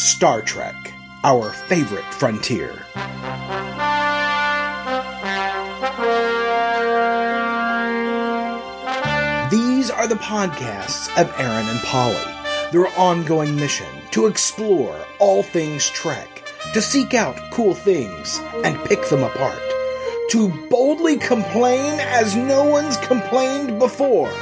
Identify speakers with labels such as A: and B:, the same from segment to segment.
A: Star Trek, our favorite frontier. These are the podcasts of Aaron and Polly, their ongoing mission to explore all things Trek, to seek out cool things and pick them apart, to boldly complain as no one's complained before.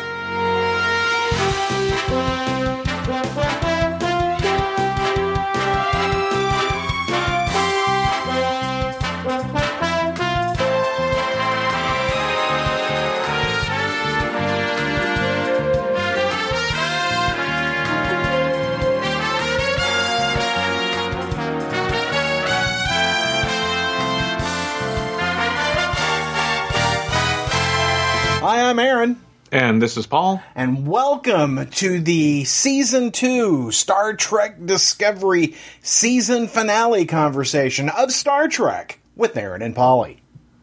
B: And this is Paul.
A: And welcome to the season two Star Trek Discovery season finale conversation of Star Trek with Aaron and Polly.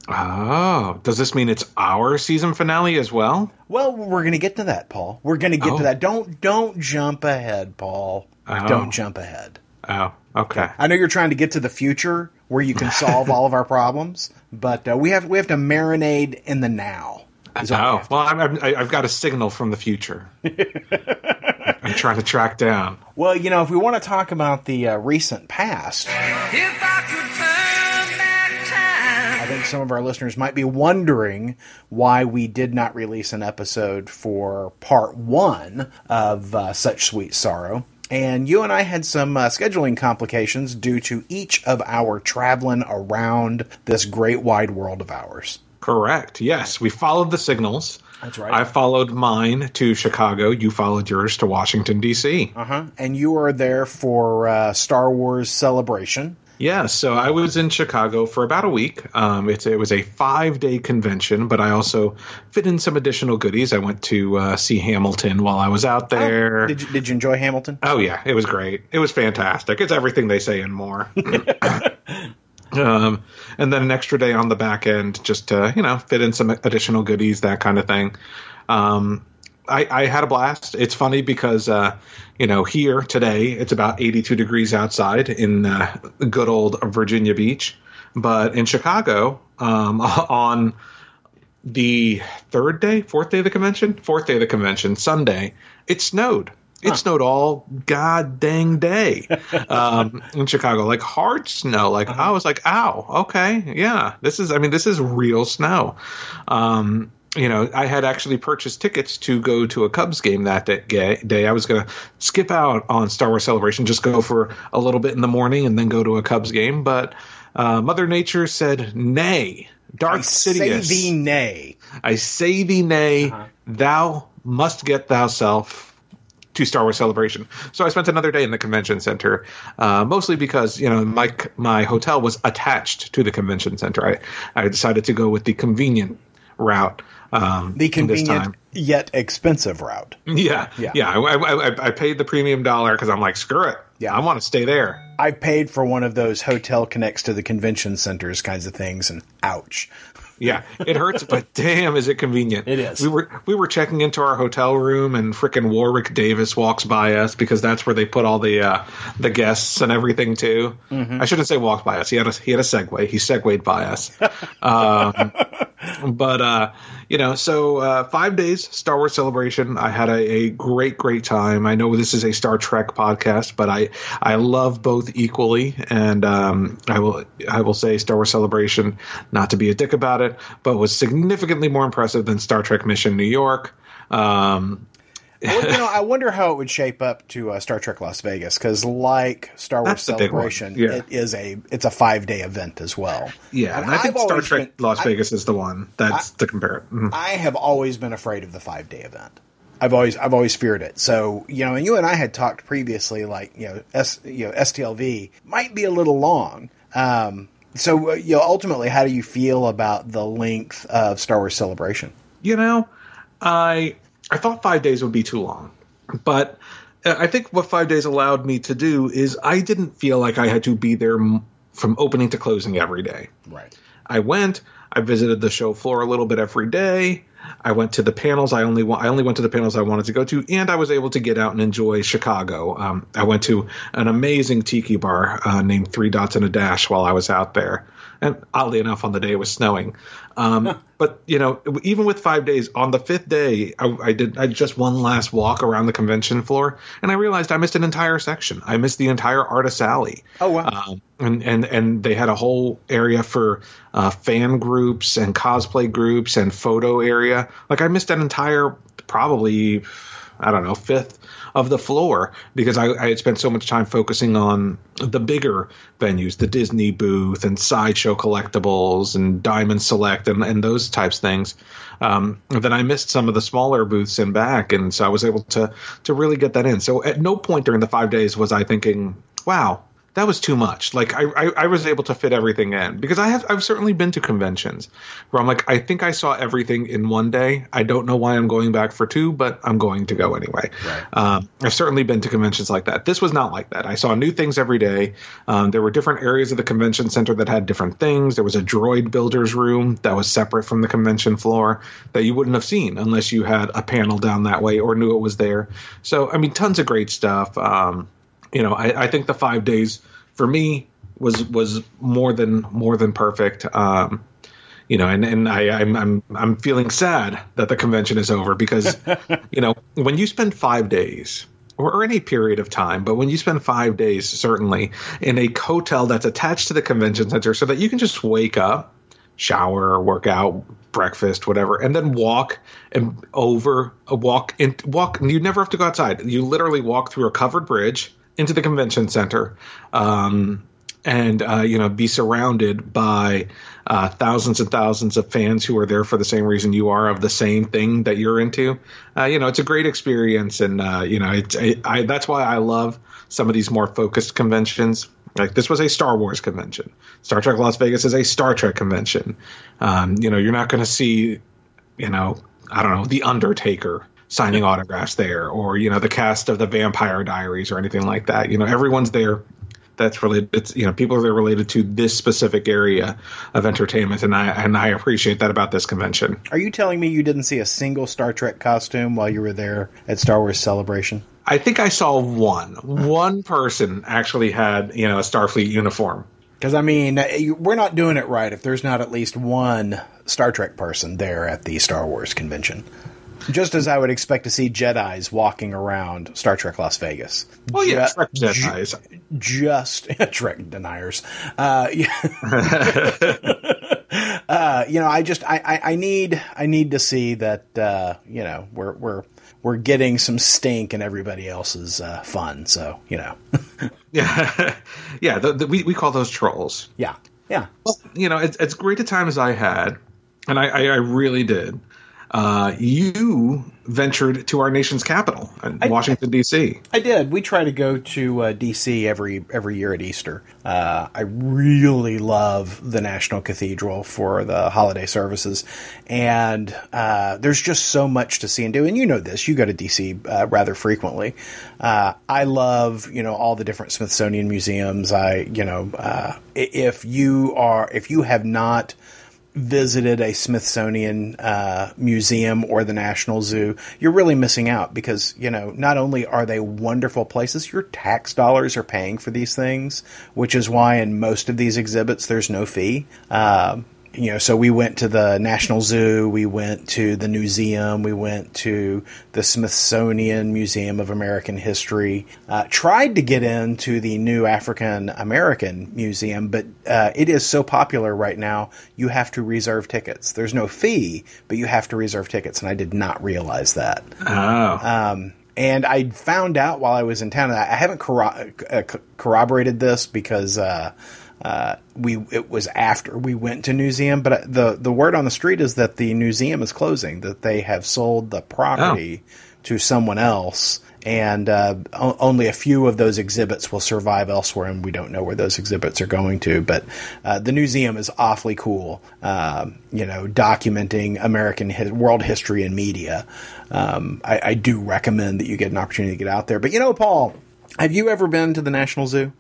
B: Oh, does this mean it's our season finale as well?
A: Well, we're going to get to that, Paul. We're going to get
B: Oh.
A: to that. Don't don't jump ahead, Paul.
B: Oh.
A: Don't jump ahead.
B: Oh, okay.
A: I know you're trying to get to the future where you can solve all of our problems, but uh, we have we have to marinate in the now. Is
B: Oh,
A: have
B: well, I'm, I'm, I- I've got a signal from the future. I'm trying to track down.
A: Well, you know, if we want to talk about the uh, recent past,
C: If I could turn back
A: I think some of our listeners might be wondering why we did not release an episode for part one of uh, Such Sweet Sorrow. And you and I had some uh, scheduling complications due to each of our traveling around this great wide world of ours.
B: Correct. Yes, we followed the signals.
A: That's right.
B: I followed mine to Chicago. You followed yours to Washington, D.C.
A: Uh huh. And you were there for uh, Star Wars Celebration.
B: Yeah, so I was in Chicago for about a week. Um, it was a five day convention, but I also fit in some additional goodies. I went to uh, see Hamilton while I was out there.
A: Did you, did you enjoy Hamilton?
B: Oh yeah, it was great. It was fantastic. It's everything they say and more. um, and then an extra day on the back end just to you know fit in some additional goodies, that kind of thing. Um, I, I had a blast. It's funny because uh, you know here today it's about 82 degrees outside in uh, good old Virginia Beach, but in Chicago um, on the third day, fourth day of the convention, fourth day of the convention, Sunday, it snowed. It snowed all god dang day um, in Chicago, like hard snow. Like I was like, "Ow, okay, yeah, this is." I mean, this is real snow. Um, you know, I had actually purchased tickets to go to a Cubs game that day. I was going to skip out on Star Wars Celebration, just go for a little bit in the morning, and then go to a Cubs game. But uh, Mother Nature said, "Nay." Darth
A: I say thee nay.
B: I say thee nay, thou must get thyself to Star Wars Celebration. So I spent another day in the convention center, uh, mostly because you know my my hotel was attached to the convention center. I I decided to go with the convenient route. Um,
A: The convenient yet expensive route.
B: Yeah,
A: Yeah.
B: yeah, I, I- I paid the premium dollar because I'm like, screw it.
A: Yeah.
B: I want to stay there.
A: I paid for one of those hotel connects to the convention centers kinds of things, and ouch.
B: Yeah, it hurts, but damn, is it convenient?
A: It is.
B: We were we were checking into our hotel room, and frickin' Warwick Davis walks by us because that's where they put all the uh, the guests and everything too.
A: Mm-hmm.
B: I shouldn't say walked by us. He had a he had a Segway. He segued by us. um, but uh, you know, so uh, five days Star Wars celebration. I had a, a great great time. I know this is a Star Trek podcast, but I I love both equally, and um, I will I will say Star Wars celebration. Not to be a dick about it, but was significantly more impressive than Star Trek Mission New York. Um,
A: Well, you know, I wonder how it would shape up to uh, Star Trek Las Vegas because, like Star Wars
B: That's the big one.
A: Celebration,
B: Yeah.
A: it is a it's a five day event as well.
B: yeah,
A: And
B: and I think
A: I've
B: Star Trek
A: been-
B: Las
A: I-
B: Vegas is the one that's to compare it. Mhm.
A: I have always been afraid of the five day event. I've always I've always feared it. So you know, and you and I had talked previously, like you know, S you know STLV might be a little long. Um, so uh, you know, ultimately, how do you feel about the length of Star Wars Celebration?
B: you know, I I thought five days would be too long, but uh, I think what five days allowed me to do is I didn't feel like I had to be there from opening to closing every day.
A: Right.
B: I went, I visited the show floor a little bit every day. I went to the panels. I only wa- I only went to the panels I wanted to go to, and I was able to get out and enjoy Chicago. Um, I went to an amazing tiki bar uh, named Three Dots and a Dash while I was out there, and oddly enough, on the day it was snowing. Um, But you know, even with five days, on the fifth day, I, I did I just one last walk around the convention floor, and I realized I missed an entire section. I missed the entire artist alley.
A: Oh, wow.
B: Um, and and and they had a whole area for uh, fan groups and cosplay groups and photo area. Like I missed an entire probably I don't know fifth of the floor because I, I had spent so much time focusing on the bigger venues, the Disney booth and sideshow collectibles and Diamond Select and, and those types of things. Um, then I missed some of the smaller booths in back, and so I was able to to really get that in. So at no point during the five days was I thinking, "Wow, that was too much. Like I, I, I was able to fit everything in because I have I've certainly been to conventions where I'm like I think I saw everything in one day. I don't know why I'm going back for two, but I'm going to go anyway.
A: Right.
B: Um, I've certainly been to conventions like that. This was not like that. I saw new things every day. Um, there were different areas of the convention center that had different things. There was a droid builders room that was separate from the convention floor that you wouldn't have seen unless you had a panel down that way or knew it was there. So I mean, tons of great stuff. Um, you know, I, I think the five days for me was was more than more than perfect. Um, you know, and and I, I'm I'm I'm feeling sad that the convention is over because, you know, when you spend five days or, or any period of time, but when you spend five days certainly in a hotel that's attached to the convention center, so that you can just wake up, shower, work out, breakfast, whatever, and then walk and over a walk and walk. You never have to go outside. You literally walk through a covered bridge into the convention center. Um, and uh, you know, be surrounded by uh, thousands and thousands of fans who are there for the same reason you are of the same thing that you're into. Uh, you know, it's a great experience, and uh, you know, it's I, I, that's why I love some of these more focused conventions. Like this was a Star Wars convention. Star Trek Las Vegas is a Star Trek convention. Um, you know, you're not going to see, you know, I don't know, the Undertaker signing autographs there, or you know, the cast of the Vampire Diaries or anything like that. You know, everyone's there. That's related. It's you know, people are there related to this specific area of entertainment, and I and I appreciate that about this convention.
A: Are you telling me you didn't see a single Star Trek costume while you were there at Star Wars Celebration?
B: I think I saw one. One person actually had you know a Starfleet uniform.
A: Because I mean, we're not doing it right if there's not at least one Star Trek person there at the Star Wars convention. Just as I would expect to see Jedi's walking around Star Trek Las Vegas.
B: Oh yeah, Trek Jedi's.
A: just Trek deniers. Uh, yeah. uh, you know, I just I, I, I need I need to see that uh, you know we're we're we're getting some stink in everybody else's uh, fun. So you know,
B: Yeah, yeah. The, the, we we call those trolls.
A: yeah, yeah.
B: Well, you know, it's, as great a time as I had, and I, I, I really did. Uh, you ventured to our nation's capital,
A: I-
B: Washington D.C.
A: I did. We try to go to uh, D.C. every every year at Easter. Uh, I really love the National Cathedral for the holiday services, and uh, there's just so much to see and do. And you know this. You go to D.C. Uh, rather frequently. Uh, I love you know all the different Smithsonian museums. I you know uh, if you are if you have not visited a Smithsonian uh, museum or the National Zoo, you're really missing out because you know not only are they wonderful places, your tax dollars are paying for these things, which is why in most of these exhibits there's no fee. Um, you know, so we went to the National Zoo, we went to the museum, we went to the Smithsonian Museum of American History. Uh, tried to get into the new African American Museum, but uh, it is so popular right now, you have to reserve tickets. There's no fee, but you have to reserve tickets, and I did not realize that.
B: Oh,
A: Um, and I found out while I was in town. I I haven't corro- uh, corroborated this because uh, uh, we it was after we went to museum. But the the word on the street is that the museum is closing. That they have sold the property to someone else. And uh, o- only a few of those exhibits will survive elsewhere, and we don't know where those exhibits are going to. But uh, the museum is awfully cool, um, you know, documenting American hi- world history and media. Um, I, I do recommend that you get an opportunity to get out there. But you know, Paul, have you ever been to the National Zoo?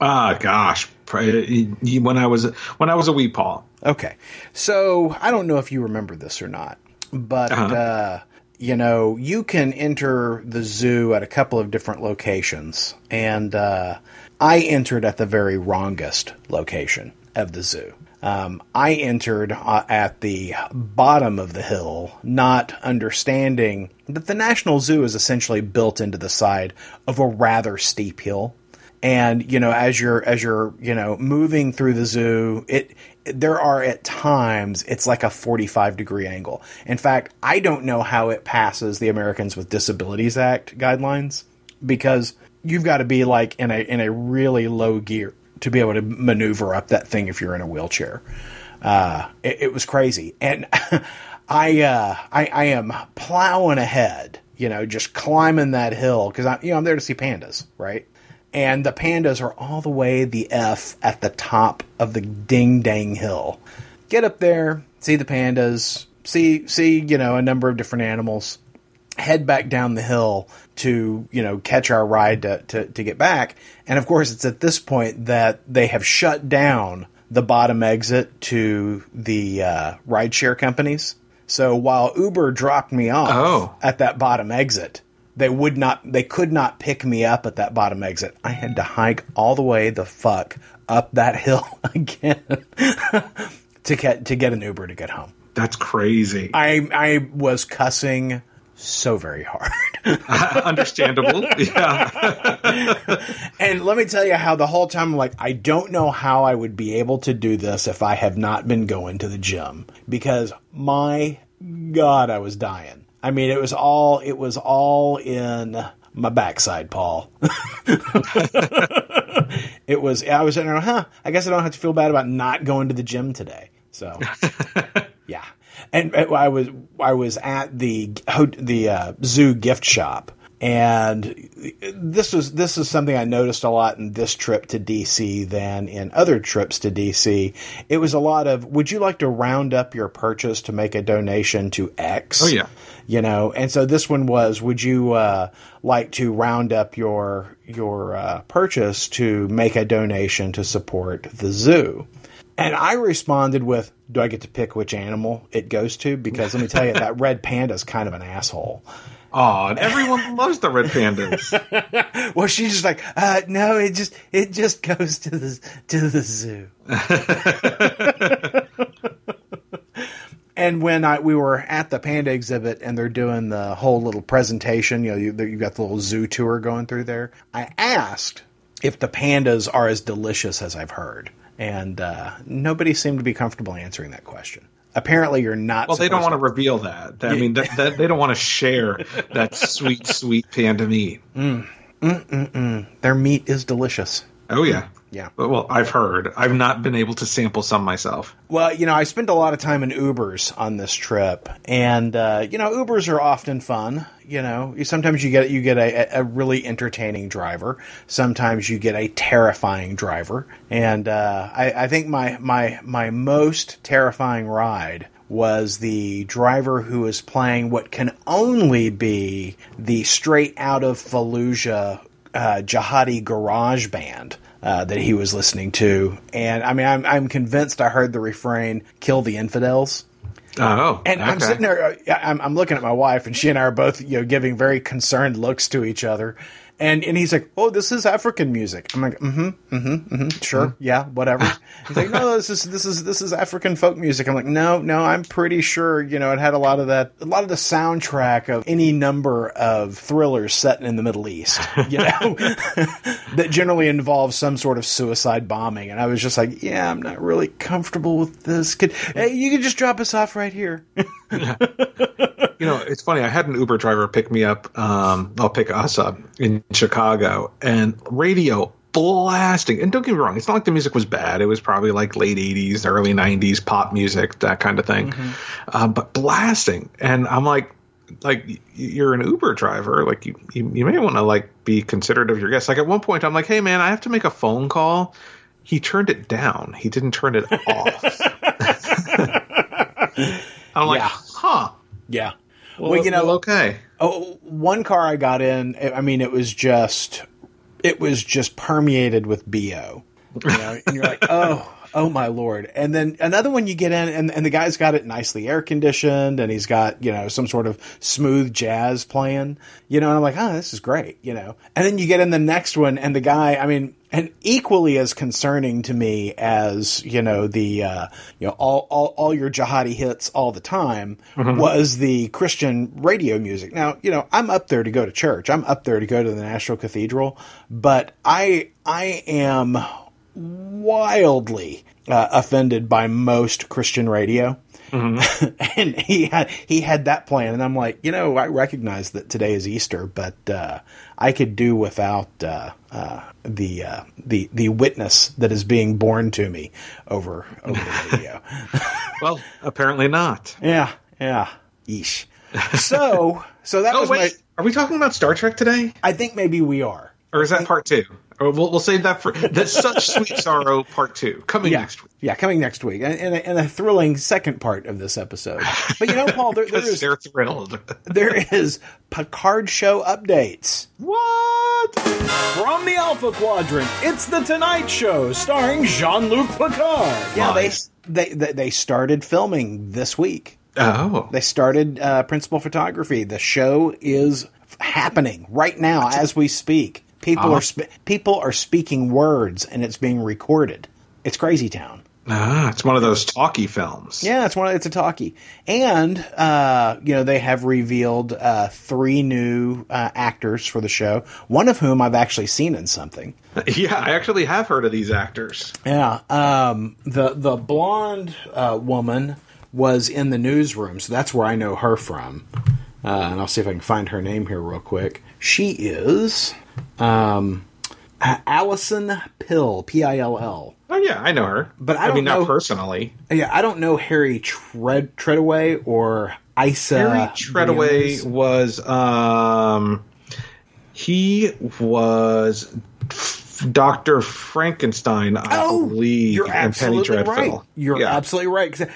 B: Ah, gosh. When I was when I was a wee paw.
A: Okay, so I don't know if you remember this or not, but
B: Uh-huh.
A: uh, you know you can enter the zoo at a couple of different locations, and uh, I entered at the very wrongest location of the zoo. Um, I entered uh, at the bottom of the hill, not understanding that the National Zoo is essentially built into the side of a rather steep hill and you know as you're as you're you know moving through the zoo it there are at times it's like a 45 degree angle. In fact i don't know how it passes the americans with disabilities act guidelines because you've got to be like in a in a really low gear to be able to maneuver up that thing if you're in a wheelchair. Uh, it, it was crazy. And i uh I, I am plowing ahead you know just climbing that hill because i you know i'm there to see pandas right and the pandas are all the way the F at the top of the ding dang hill. Get up there, see the pandas, see see you know a number of different animals. Head back down the hill to you know catch our ride to, to, to get back. And of course, it's at this point that they have shut down the bottom exit to the uh, rideshare companies. So while Uber dropped me off
B: Oh.
A: at that bottom exit, they would not they could not pick me up at that bottom exit. I had to hike all the way the fuck up that hill again to get to get an Uber to get home.
B: That's crazy.
A: I I was cussing so very hard.
B: Understandable. Yeah.
A: and let me tell you how the whole time I'm like, I don't know how I would be able to do this if I have not been going to the gym. Because my God, I was dying. I mean, it was all it was all in my backside, Paul. it was I was saying, huh, I guess I don't have to feel bad about not going to the gym today. So yeah. And uh, I was I was at the the uh, zoo gift shop, and this was this is something I noticed a lot in this trip to DC than in other trips to DC. It was a lot of would you like to round up your purchase to make a donation to X?
B: Oh, yeah.
A: You know. And so this one was would you uh, like to round up your your uh, purchase to make a donation to support the zoo? And I responded with, "Do I get to pick which animal it goes to?" Because let me tell you, that red panda is kind of an asshole.
B: Oh, and everyone loves the red pandas.
A: Well, she's just like, uh, "No, it just it just goes to the to the zoo." and when I we were at the panda exhibit and they're doing the whole little presentation, you know, you, you got the little zoo tour going through there. I asked if the pandas are as delicious as I've heard, and uh, nobody seemed to be comfortable answering that question. Apparently, you're not.
B: Well, they don't want
A: supposed
B: to reveal that. I mean, that, that, they don't want to share that sweet, sweet panda meat. Mm.
A: Mm, mm, Their meat is delicious.
B: Oh yeah,
A: Yeah.
B: But, well, I've heard. I've not been able to sample some myself.
A: Well, you know, I spent a lot of time in Ubers on this trip, and uh, you know, Ubers are often fun. You know, sometimes you get you get a, a really entertaining driver. Sometimes you get a terrifying driver, and uh, I, I think my my my most terrifying ride was the driver who was playing what can only be the straight out of Fallujah uh, jihadi garage band uh, that he was listening to, and I mean, I'm I'm convinced I heard the refrain "Kill the infidels."
B: Oh,
A: And I'm sitting there, uh, I'm, I'm looking at my wife, and she and I are both, you know, giving very concerned looks to each other. And and he's like, "Oh, this is African music." I'm like, "Mm-hmm, mm-hmm, mm-hmm, sure, yeah, whatever." He's like, "No, this is this is this is African folk music." I'm like, "No, no, I'm pretty sure, you know, it had a lot of that, a lot of the soundtrack of any number of thrillers set in the Middle East, you know, that generally involves some sort of suicide bombing." And I was just like, "Yeah, I'm not really comfortable with this. Could hey, you could just drop us off right here."
B: You know, it's funny. I had an Uber driver pick me up. Um, I'll pick us up in Chicago, and radio blasting. And don't get me wrong, it's not like the music was bad. It was probably like late '80s, early '90s pop music, that kind of thing. Uh, but blasting, and I'm like, like you're an Uber driver, like you, you, you may want to like be considerate of your guests. Like at one point, I'm like, hey man, I have to make a phone call. He turned it down. He didn't turn it off. I'm like,
A: Yeah.
B: huh.
A: Yeah.
B: Well,
A: Well, you know,
B: well, okay.
A: Oh, one car I got in. I mean, it was just, it was just permeated with bo. You know, and you're like, oh, Oh my lord! And then another one you get in, and, and the guy's got it nicely air conditioned, and he's got you know some sort of smooth jazz playing, you know. And I'm like, oh, this is great, you know. And then you get in the next one, and the guy, I mean, and equally as concerning to me as you know the uh, you know all, all all your jihadi hits all the time was the Christian radio music. Now you know I'm up there to go to church. I'm up there to go to the National Cathedral, but I I am wildly uh, offended by most Christian radio. and he had he had that plan, and I'm like, you know, I recognize that today is Easter, but uh, I could do without uh, uh, the uh, the the witness that is being born to me over over the radio.
B: Well, apparently not.
A: yeah, yeah, yeesh. So so that
B: Oh
A: was
B: wait,
A: my.
B: are we talking about Star Trek today,
A: I think maybe we are.
B: Or is that part two? Or we'll, we'll save that for that's such sweet sorrow part two coming
A: Yeah,
B: next week.
A: yeah, coming next week, and, and, a, and a thrilling second part of this episode. But you know, Paul, there, there
B: Because
A: is
B: they're thrilled.
A: there is Picard show updates.
B: what?
A: From the Alpha Quadrant, it's the Tonight Show starring Jean-Luc Picard. Yeah,
B: Nice.
A: they, they they they started filming this week.
B: Oh,
A: They started uh, principal photography. The show is happening right now as we speak. People
B: Ah.
A: are sp- people are speaking words, and it's being recorded. It's Crazy Town.
B: ah, it's one of those talky films.
A: Yeah, it's one. It's a talkie, and uh, you know they have revealed uh, three new uh, actors for the show. One of whom I've actually seen in something.
B: yeah. I actually have heard of these actors.
A: Yeah, um, the the blonde uh, woman was in the newsroom, so that's where I know her from. Uh, and I'll see if I can find her name here real quick. She is um, Alison Pill, P I L L.
B: Oh yeah, I know her,
A: But I
B: I mean
A: don't know-
B: not personally.
A: Yeah, I don't know Harry Tread Treadaway or Isa.
B: Harry Treadaway
A: Briones.
B: was um he was Doctor Frankenstein, I
A: Oh,
B: believe,
A: you're
B: Penny
A: absolutely right. You're
B: yeah.
A: absolutely right. uh,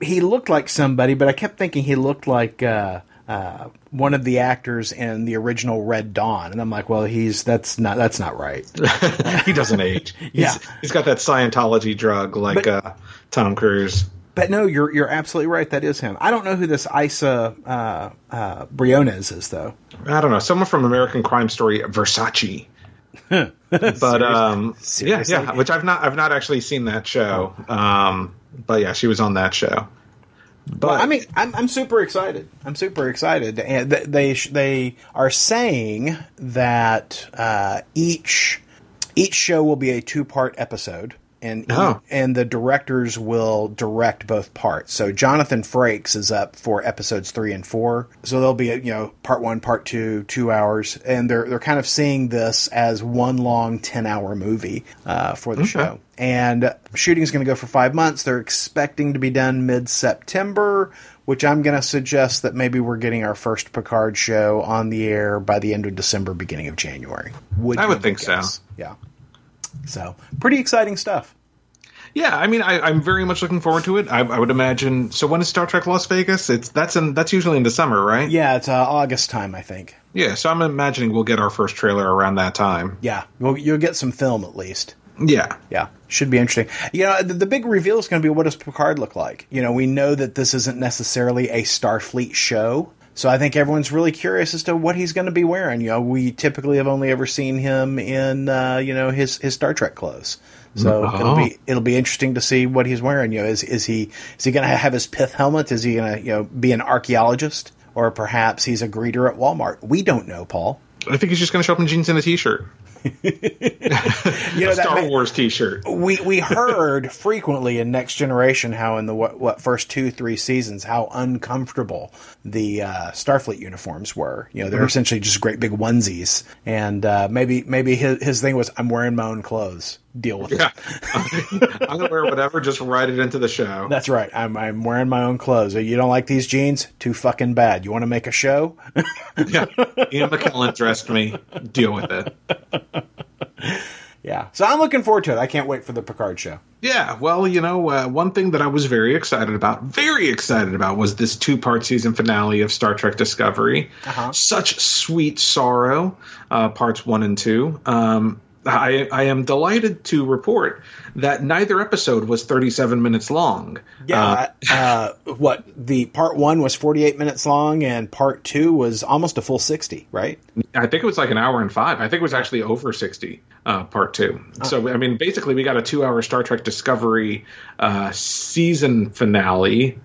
A: He looked like somebody, but I kept thinking he looked like uh, uh, one of the actors in the original Red Dawn, and I'm like, well, he's that's not that's not right.
B: he doesn't age. He's,
A: Yeah.
B: he's got that Scientology drug like
A: But-
B: uh, Tom Cruise.
A: But no, you're you're absolutely right. That is him. I don't know who this Isa uh, uh, Briones is, though.
B: I don't know, someone from American Crime Story, Versace. but um, yeah,
A: Seriously?
B: yeah, which I've not, I've not actually seen that show. Um, but yeah, she was on that show. But
A: Well, I mean, I'm, I'm super excited. I'm super excited, and th- they they are saying that uh, each each show will be a two part episode, and
B: Oh.
A: and the directors will direct both parts. So Jonathan Frakes is up for episodes three and four. So there'll be a, you know part one, part two, two hours, and they're they're kind of seeing this as one long ten hour movie uh, for the show. And shooting is going to go for five months. They're expecting to be done mid September, which I'm going to suggest that maybe we're getting our first Picard show on the air by the end of December, beginning of January. Would
B: I would think so.
A: Yeah. So pretty exciting stuff.
B: Yeah, I mean, I, I'm very much looking forward to it. I, I would imagine. So when is Star Trek Las Vegas? It's that's in that's usually in the summer, right?
A: Yeah, it's uh, August time, I think.
B: Yeah. So I'm imagining we'll get our first trailer around that time.
A: Yeah, well, you'll get some film at least.
B: Yeah.
A: Yeah, should be interesting. You know, the, the big reveal is going to be what does Picard look like? You know, we know that this isn't necessarily a Starfleet show, so I think everyone's really curious as to what he's going to be wearing. You know, we typically have only ever seen him in uh, you know his his Star Trek clothes. So
B: Oh.
A: it'll be it'll be interesting to see what he's wearing. You know, is is he is he going to have his pith helmet? Is he going to you know be an archaeologist, or perhaps he's a greeter at Walmart? We don't know, Paul.
B: I think he's just going to show up in jeans and a t-shirt,
A: You know
B: a Star
A: ma-
B: Wars t-shirt.
A: we we heard frequently in Next Generation how in the what, what first two three seasons how uncomfortable the uh, Starfleet uniforms were. You know, they're essentially just great big onesies, and uh, maybe maybe his his thing was I'm wearing my own clothes. Deal with
B: Yeah.
A: it.
B: I'm going to wear whatever. Just write it into the show.
A: That's right. I'm I'm wearing my own clothes. You don't like these jeans? Too fucking bad. You want to make a show?
B: yeah. Ian McKellen dressed me. Deal with it.
A: yeah. So I'm looking forward to it. I can't wait for the Picard show.
B: Yeah, well, you know, uh, one thing that I was very excited about, very excited about, was this two part season finale of Star Trek Discovery.
A: Uh-huh.
B: Such sweet sorrow, uh, parts one and two. Um, I, I am delighted to report that neither episode was 37 minutes long.
A: Yeah, uh, uh, what the part one was 48 minutes long, and part two was almost a full 60, right?
B: I think it was like an hour and five. I think it was actually over 60, uh, part two. So, I mean, basically, we got a two hour Star Trek Discovery uh, season finale,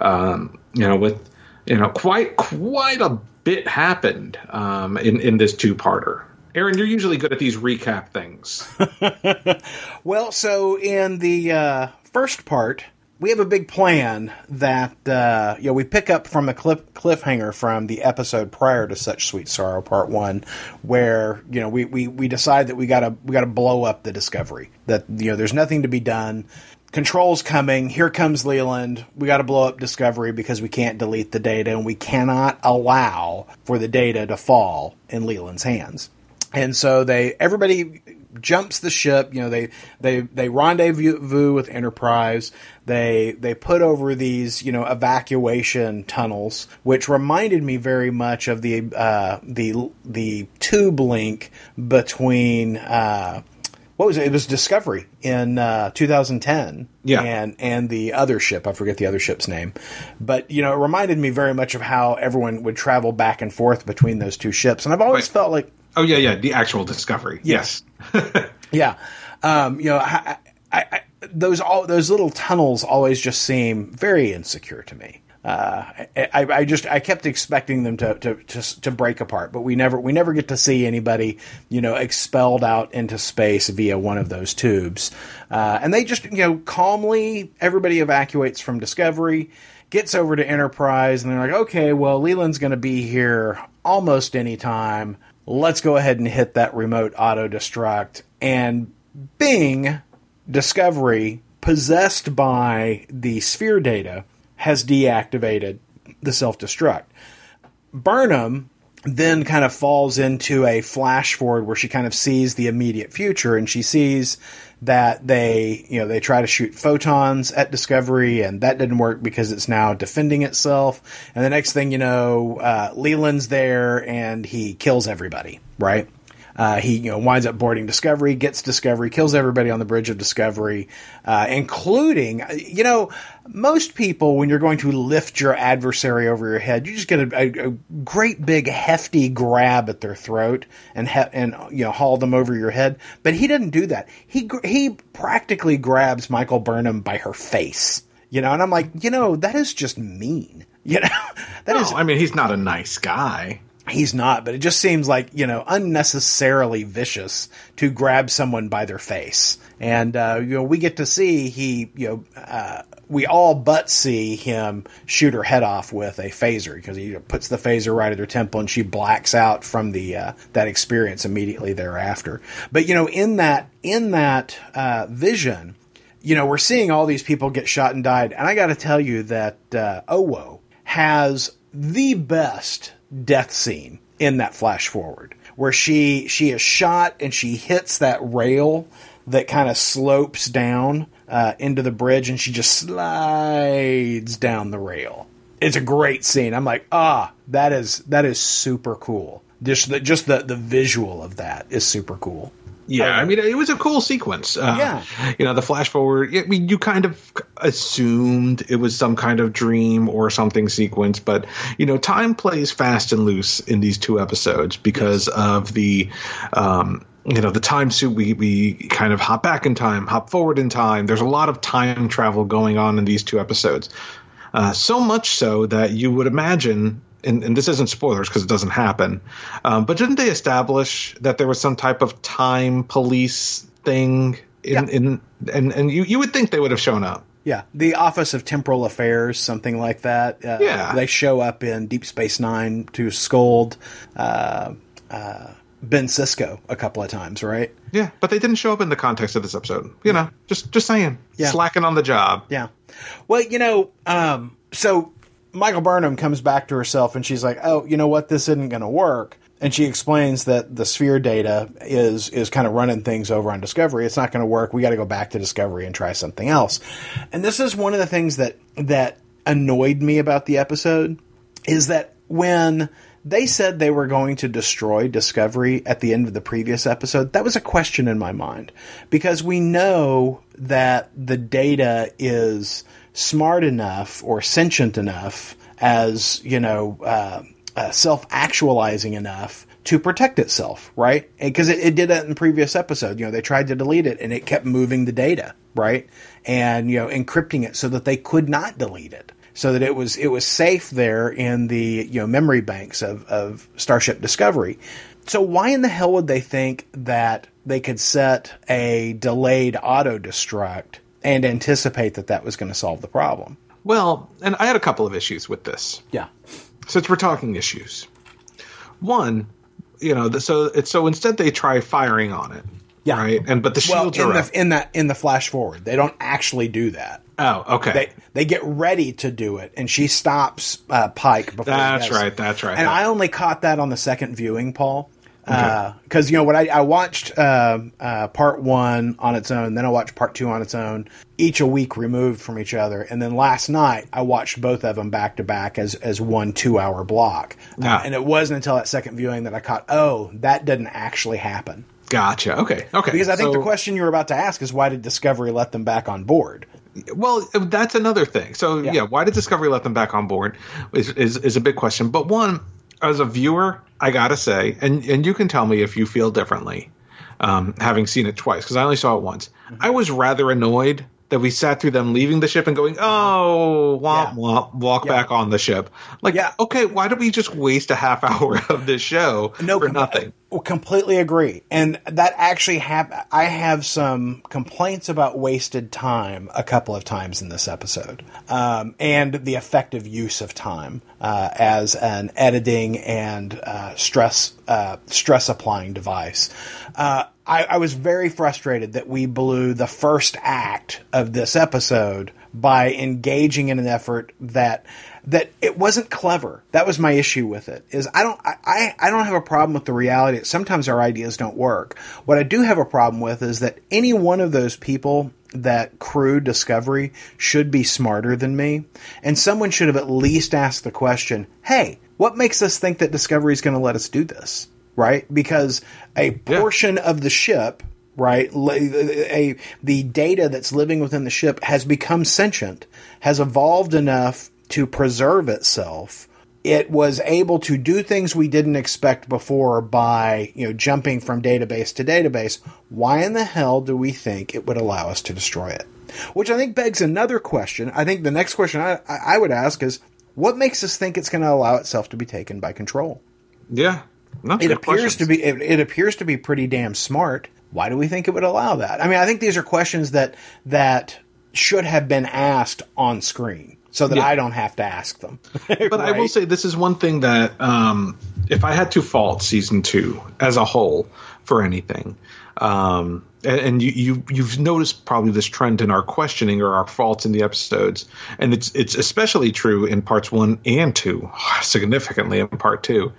B: um, you know, with, you know, quite, quite a bit happened um, in, in this two parter. Aaron, you're usually good at these recap things.
A: Well, so in the uh, first part, we have a big plan that uh, you know we pick up from a cliff, cliffhanger from the episode prior to such sweet sorrow, part one, where you know we, we, we decide that we gotta we gotta blow up the discovery. That you know there's nothing to be done. Control's coming. Here comes Leland. We got to blow up Discovery because we can't delete the data, and we cannot allow for the data to fall in Leland's hands. And so they everybody jumps the ship. You know they they they rendezvous with Enterprise. They they put over these you know evacuation tunnels, which reminded me very much of the uh, the the tube link between. Uh, what was it? It was Discovery in uh, 2010.
B: Yeah.
A: And and the other ship, I forget the other ship's name, but you know, it reminded me very much of how everyone would travel back and forth between those two ships, and I've always felt like
B: oh, yeah, yeah, the actual Discovery.
A: Yes. Yeah, um, you know, I, I, I, those all those little tunnels always just seem very insecure to me. Uh, I, I just I kept expecting them to, to to to break apart, but we never we never get to see anybody you know expelled out into space via one of those tubes, uh, and they just you know calmly everybody evacuates from Discovery, gets over to Enterprise, and they're like, okay, well Leland's going to be here almost any time. Let's go ahead and hit that remote auto destruct and Bing Discovery, possessed by the sphere data, has deactivated the self destruct. Burnham then kind of falls into a flash forward where she kind of sees the immediate future and she sees that they you know they try to shoot photons at discovery and that didn't work because it's now defending itself. And the next thing you know uh, leland's there and he kills everybody right uh, he you know winds up boarding Discovery, gets Discovery, kills everybody on the bridge of Discovery, uh, including you know most people when you're going to lift your adversary over your head, you just get a, a, a great big hefty grab at their throat and he, and you know haul them over your head. But he didn't do that. He gr- he practically grabs Michael Burnham by her face. You know, and I'm like, you know, that is just mean. You know, that is
B: No, I mean, he's not a nice guy.
A: He's not, but it just seems like, you know, unnecessarily vicious to grab someone by their face. And, uh, you know, we get to see he, you know, uh, we all but see him shoot her head off with a phaser because he puts the phaser right at her temple and she blacks out from the, uh, that experience immediately thereafter. But, you know, in that, in that, uh, vision, you know, we're seeing all these people get shot and died. And I got to tell you that, uh, Owo has the best death scene in that flash forward where she she is shot and she hits that rail that kind of slopes down uh, into the bridge and she just slides down the rail. It's a great scene. I'm like ah that is that is super cool. Just the just the the visual of that is super cool
B: Yeah, I mean, it was a cool sequence. Uh,
A: Yeah.
B: you know, the flash forward. I mean, you kind of assumed it was some kind of dream or something sequence, but you know, time plays fast and loose in these two episodes because of the. Um, you know the time suit we we kind of hop back in time hop forward in time there's a lot of time travel going on in these two episodes uh, so much so that you would imagine, and, and this isn't spoilers because it doesn't happen, um, but didn't they establish that there was some type of time police thing in,
A: Yeah.
B: in and and you you would think they would have shown up.
A: Yeah, the Office of Temporal Affairs, something like that. Uh,
B: Yeah.
A: they show up in Deep Space Nine to scold uh, uh, Ben Sisko a couple of times, right?
B: Yeah, but they didn't show up in the context of this episode. You know, just just saying,
A: Yeah.
B: slacking on the job.
A: Yeah. Well, you know, um, so Michael Burnham comes back to herself and she's like, "Oh, you know what? This isn't going to work." And she explains that the sphere data is is kind of running things over on Discovery. It's not going to work. We got to go back to Discovery and try something else. And this is one of the things that that annoyed me about the episode is that when they said they were going to destroy Discovery at the end of the previous episode, that was a question in my mind because we know that the data is smart enough or sentient enough as, you know, uh, uh, self actualizing enough to protect itself, right? Because it, it did that in the previous episode. You know, they tried to delete it and it kept moving the data, right? And, you know, encrypting it so that they could not delete it so that it was it was safe there in the you know memory banks of, of Starship Discovery. So why in the hell would they think that they could set a delayed auto destruct and anticipate that that was going to solve the problem?
B: Well, and I had a couple of issues with this.
A: Yeah.
B: Since we're talking issues, one, you know, the, so it's so instead they try firing on it.
A: Yeah.
B: Right. And but the
A: Well,
B: shields
A: in
B: are
A: the
B: up.
A: in that in the flash forward, they don't actually do that.
B: oh, okay.
A: They they get ready to do it, and she stops uh, Pike before.
B: That's right, that's right.
A: And I only caught that on the second viewing, Paul. Because you know what I, I watched uh, uh, part one on its own, then I watched part two on its own, each a week removed from each other, and then last night I watched both of them back to back as as one two hour block. Uh, and it wasn't until that second viewing that I caught, oh, that didn't actually happen.
B: Gotcha. Okay. Okay.
A: Because I think
B: So-
A: the question you were about to ask is why did Discovery let them back on board?
B: Well, that's another thing. So yeah, why did Discovery let them back on board is, is is a big question. But one, as a viewer, I gotta say, and and you can tell me if you feel differently, um, having seen it twice because I only saw it once. I was rather annoyed that we sat through them leaving the ship and going, oh, womp
A: Yeah.
B: womp, walk back on the ship. Like,
A: Yeah.
B: okay, why did we just waste a half hour of this show for
A: com-
B: nothing?
A: Well, completely agree. And that actually hap- I have some complaints about wasted time a couple of times in this episode, um, and the effective use of time uh, as an editing and uh, stress uh, stress applying device. Uh, I, I was very frustrated that we blew the first act of this episode by engaging in an effort that that it wasn't clever. That was my issue with it. Is I don't I, I don't have a problem with the reality that sometimes our ideas don't work. What I do have a problem with is that any one of those people that crew Discovery should be smarter than me, and someone should have at least asked the question, "Hey, what makes us think that Discovery is going to let us do this?" Right? Because a portion of the ship right? A, the data that's living within the ship has become sentient, has evolved enough to preserve itself. It was able to do things we didn't expect before by, you know, jumping from database to database. Why in the hell do we think it would allow us to destroy it? Which I think begs another question. I think the next question I I would ask is, what makes us think it's going to allow itself to be taken by control?
B: Yeah.
A: It appears
B: questions.
A: to be it, it appears to be pretty damn smart. Why do we think it would allow that? I mean, I think these are questions that that should have been asked on screen so that
B: Yeah.
A: I don't have to ask them.
B: But I will say this is one thing that um, if I had to fault season two as a whole for anything, um, and, and you, you you've noticed probably this trend in our questioning or our faults in the episodes, and it's it's especially true in parts one and two, significantly in part two.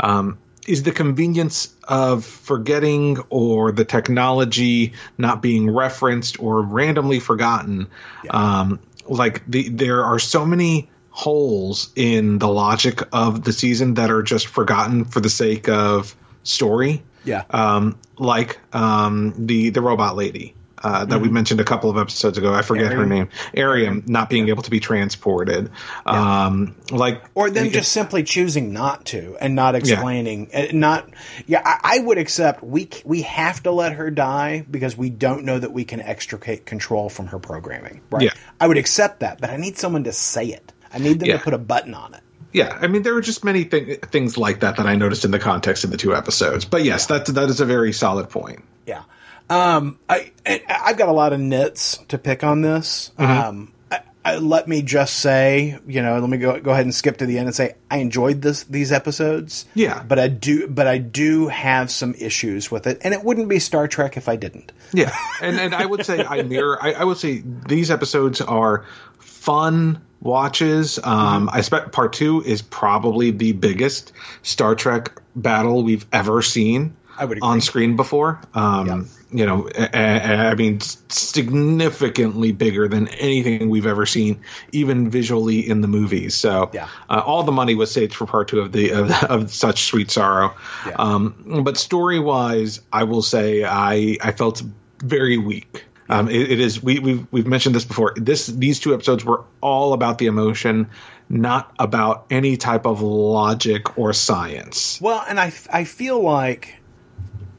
B: Um, is the convenience of forgetting or the technology not being referenced or randomly forgotten. Um, like the there are so many holes in the logic of the season that are just forgotten for the sake of story.
A: Yeah.
B: um, like um, the the robot lady uh, that we mentioned a couple of episodes ago. I forget her name. Airiam not being able to be transported. Um, like
A: or them
B: it-
A: just simply choosing not to and not explaining uh, not yeah I, I would accept we we have to let her die because we don't know that we can extricate control from her programming right
B: Yeah.
A: i would accept that but i need someone to say it i need them
B: Yeah.
A: to put a button on it
B: Yeah, I mean there were just many thing, things like that that I noticed in the context of the two episodes. But yes, that that is a very solid point.
A: Yeah. Um, I, I've got a lot of nits to pick on this. Um, I, I, let me just say, you know, let me go go ahead and skip to the end and say I enjoyed this these episodes.
B: Yeah.
A: but I do, but I do have some issues with it, and it wouldn't be Star Trek if I didn't.
B: Yeah, and and I would say I mirror. I, I would say these episodes are fun watches. Um, I expect part two is probably the biggest Star Trek battle we've ever seen.
A: I
B: on screen before. Um. You know, I mean, significantly bigger than anything we've ever seen, even visually in the movies. So,
A: Yeah.
B: uh, all the money was saved for part two of the of, of such sweet sorrow.
A: Yeah.
B: Um, but story wise, I will say I I felt very weak. Um, it, it is we we've we've mentioned this before. This these two episodes were all about the emotion, not about any type of logic or science.
A: Well, and I, I feel like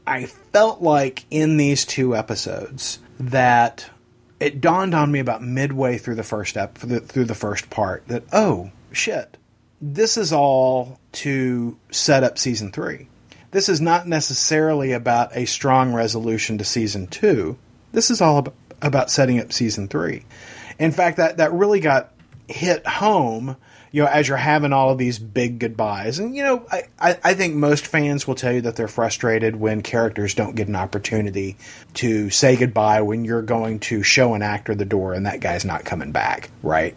A: I felt like in these two episodes that it dawned on me about midway through the first ep- through the, first part that oh shit, this is all to set up season three. This is not necessarily about a strong resolution to season two. This is all about setting up season three. In fact, that that really got hit home, you know, as you're having all of these big goodbyes. And, you know, I, I, think most fans will tell you that they're frustrated when characters don't get an opportunity to say goodbye when you're going to show an actor the door and that guy's not coming back, right?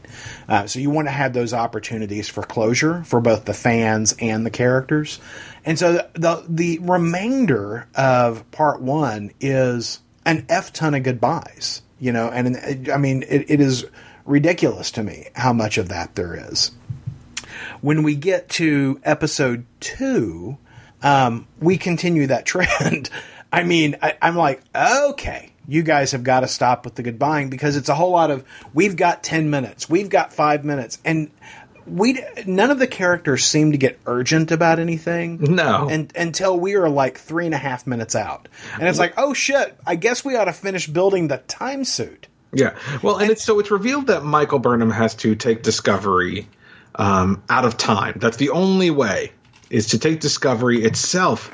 A: Uh, so you want to have those opportunities for closure for both the fans and the characters. And so the, the, the remainder of part one is an F ton of goodbyes, you know, and I mean, it, it is ridiculous to me how much of that there is. When we get to episode two, um, we continue that trend. I mean, I, I'm like, okay, you guys have got to stop with the goodbying because it's a whole lot of we've got 10 minutes, we've got five minutes, and we none of the characters seem to get urgent about anything.
B: No.
A: and, until we are like three and a half minutes out, and it's like, oh shit, I guess we ought to finish building the time suit.
B: Yeah. Well, and it's so it's revealed that Michael Burnham has to take Discovery um, out of time. That's the only way is to take Discovery itself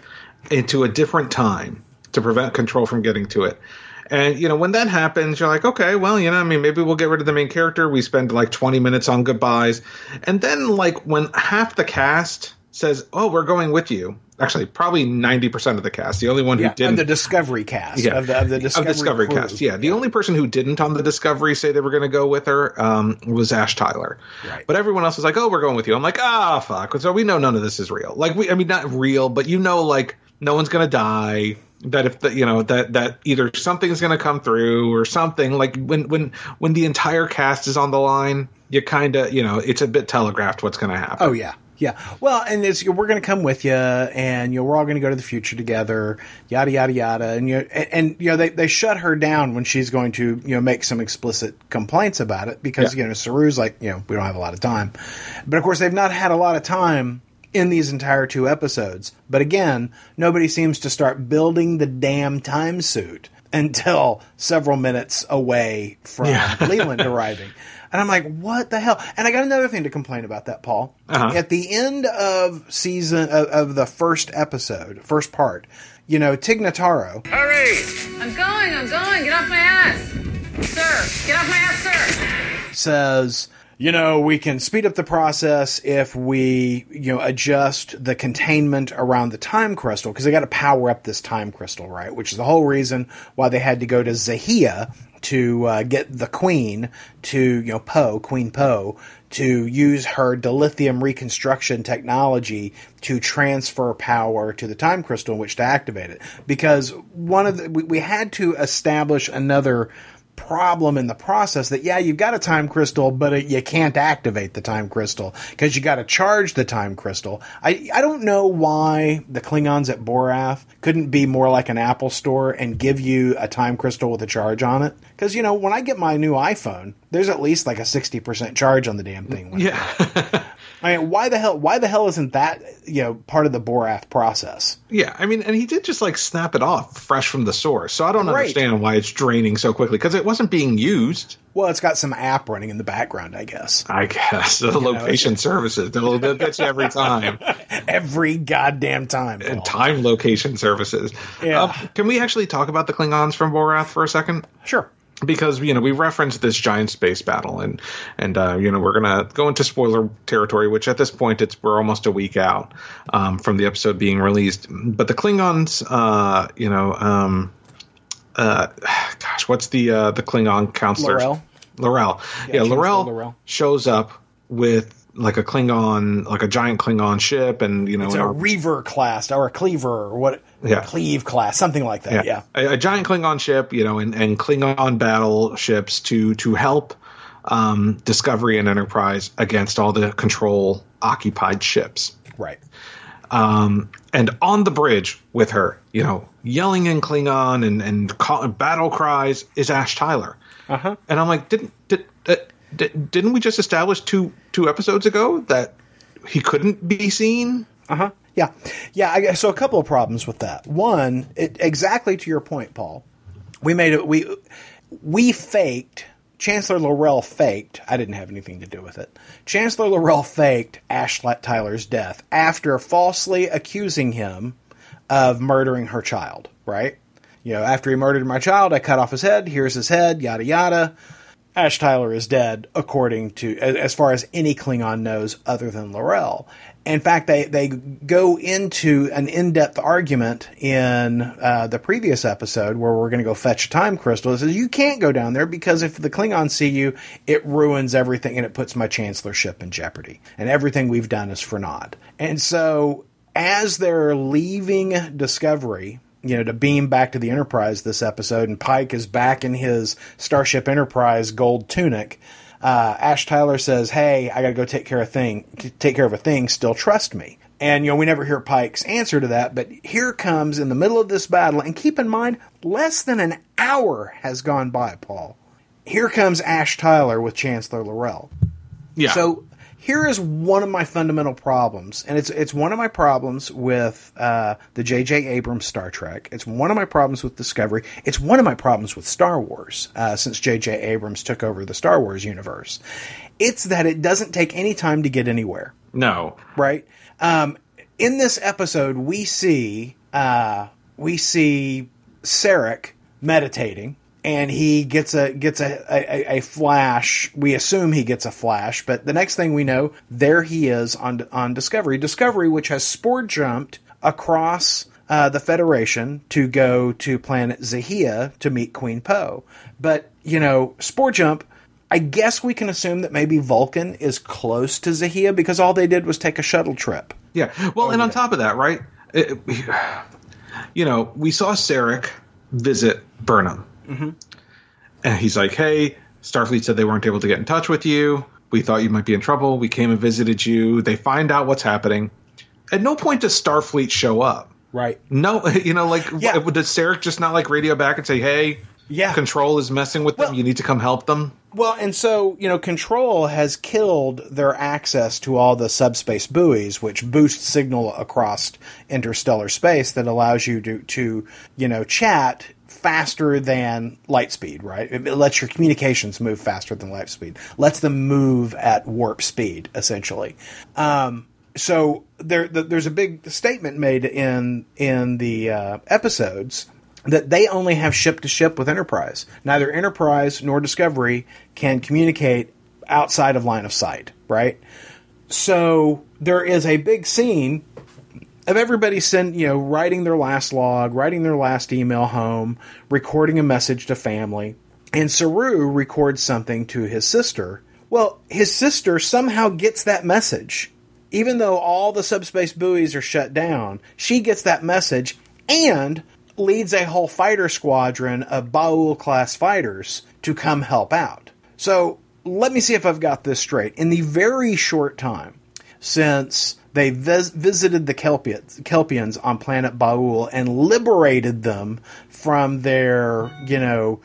B: into a different time to prevent Control from getting to it. And you know when that happens, you're like, okay, well, you know, I mean, maybe we'll get rid of the main character. We spend like 20 minutes on goodbyes, and then like when half the cast says, "Oh, we're going with you," actually, probably 90 percent of the cast. The only one who
A: Yeah,
B: didn't
A: of the Discovery cast,
B: yeah.
A: of the, of the Discovery, crew.
B: cast. Yeah, the only person who didn't on the Discovery say they were going to go with her um, was Ash Tyler.
A: Right.
B: But everyone else was like, "Oh, we're going with you." I'm like, "Ah, fuck." So we know none of this is real. Like we, I mean, not real, but you know, like no one's going to die. That if the, you know that that either something's going to come through or something. Like when when when the entire cast is on the line, you kind of you know it's a bit telegraphed what's going to happen.
A: Oh yeah, yeah. Well, and it's, we're going to come with you, and you know we're all going to go to the future together, yada yada yada, and you and, and you know they, they shut her down when she's going to you know make some explicit complaints about it because
B: Yeah.
A: you know Saru's like you know we don't have a lot of time, but of course they've not had a lot of time in these entire two episodes. But again, nobody seems to start building the damn time suit until several minutes away from Leland arriving. And I'm like, what the hell? And I got another thing to complain about that, Paul.
B: Uh-huh.
A: At the end of season of, of the first episode, first part, you know, Tig Notaro.
C: Hurry!
D: I'm going, I'm going. Get off my ass. Sir, get off my ass, sir.
A: says, you know, we can speed up the process if we, you know, adjust the containment around the time crystal because they got to power up this time crystal, right? Which is the whole reason why they had to go to Xahea to uh, get the queen to, you know, Po, Queen Po, to use her dilithium reconstruction technology to transfer power to the time crystal in which to activate it. Because one of the, we, we had to establish another problem in the process that yeah you've got a time crystal but it, you can't activate the time crystal because you got to charge the time crystal. I i don't know why the klingons at Boreth couldn't be more like an apple store and give you a time crystal with a charge on it. Because you know when i get my new iphone there's at least like a 60% charge on the damn thing
B: yeah.
A: i mean why the hell why the hell isn't that you know part of the Boreth process
B: Yeah, I mean, and he did just like snap it off fresh from the source. So I don't
A: Right.
B: understand why it's draining so quickly because it wasn't being used.
A: well it's got some app running in the background i guess
B: I guess the location services they'll, they'll get you every time.
A: every goddamn time Paul.
B: And time location services.
A: Yeah.
B: Uh, can we actually talk about the Klingons from Boreth for a second?
A: sure
B: because you know we referenced this giant space battle and and uh, you know we're gonna go into spoiler territory which at this point it's we're almost a week out um, from the episode being released but the klingons uh, you know um, uh, gosh what's the uh, the klingon counselor
A: L'Rell?
B: L'Rell. Yeah,
A: Chancellor
B: L'Rell,
A: L'Rell.
B: shows up with like a Klingon, like a giant Klingon ship, and you know,
A: It's a Reaver class or a Cleaver or what?
B: Yeah.
A: Cleave class, something like that. Yeah.
B: A, a giant Klingon ship, you know, and, and Klingon battleships to to help um, Discovery and Enterprise against all the control occupied ships.
A: Right.
B: Um, and on the bridge with her, you know, yelling in Klingon and and call, battle cries is Ash Tyler.
A: Uh-huh.
B: And I'm like, didn't did, uh, did didn't we just establish two two episodes ago that he couldn't be seen?
A: Uh huh. Yeah, yeah. I so a couple of problems with that. One, it, exactly to your point, Paul. We made it. We we faked. Chancellor L'Rell faked. I didn't have anything to do with it. Chancellor L'Rell faked Ash Tyler's death after falsely accusing him of murdering her child. Right. You know, after he murdered my child, I cut off his head. Here's his head. Yada yada. Ash Tyler is dead, according to as far as any Klingon knows, other than L'Rell. In fact, they they go into an in depth argument in uh, the previous episode where we're going to go fetch a time crystal. It says you can't go down there because if the Klingons see you, it ruins everything and it puts my chancellorship in jeopardy, and everything we've done is for naught. And so, as they're leaving Discovery, you know, to beam back to the Enterprise this episode, and Pike is back in his Starship Enterprise gold tunic. Uh, Ash Tyler says, "Hey, I got to go take care of thing, take care of a thing. Still trust me." And you know, we never hear Pike's answer to that. But here comes in the middle of this battle, and keep in mind, less than an hour has gone by. Paul, here comes Ash Tyler with Chancellor L'Rell.
B: Yeah.
A: So here is one of my fundamental problems, and it's it's one of my problems with uh, the J.J. Abrams Star Trek. It's one of my problems with Discovery. It's one of my problems with Star Wars uh, since J.J. Abrams took over the Star Wars universe. It's that it doesn't take any time to get anywhere
B: no.
A: right? Um, in this episode, we see uh, we see Sarek meditating, and he gets a gets a, a, a flash. We assume he gets a flash, but the next thing we know, there he is on on Discovery. Discovery, which has spore jumped across. Uh, the Federation to go to planet Xahea to meet Queen Po. But, you know, Spore Jump I guess we can assume that maybe Vulcan is close to Xahea because all they did was take a shuttle trip.
B: Yeah. Well, and on top of that, right? It, you know, we saw Sarek visit Burnham,
A: Mm-hmm.
B: and he's like, "Hey, Starfleet said they weren't able to get in touch with you. We thought you might be in trouble. We came and visited you. They find out what's happening. At no point does Starfleet show up.
A: Right.
B: No, you know, like,
A: Yeah.
B: what, does Sarek just not like radio back and say, "Hey,
A: Yeah.
B: Control is messing with them.
A: Well-
B: you need to come help them."
A: Well, and so, you know, Control has killed their access to all the subspace buoys, which boost signal across interstellar space that allows you to, to you know, chat faster than light speed, right? It lets your communications move faster than light speed, lets them move at warp speed, essentially. Um, so there, th there's a big statement made in in the uh, episodes that they only have ship to ship with Enterprise. Neither Enterprise nor Discovery can communicate outside of line of sight, right? So there is a big scene of everybody send you know writing their last log, writing their last email home, recording a message to family, and Saru records something to his sister. Well, his sister somehow gets that message. Even though all the subspace buoys are shut down, she gets that message and leads a whole fighter squadron of Ba'ul class fighters to come help out. So let me see if I've got this straight. In the very short time since they vis- visited the Kelpians, Kelpians on planet Ba'ul and liberated them from their, you know,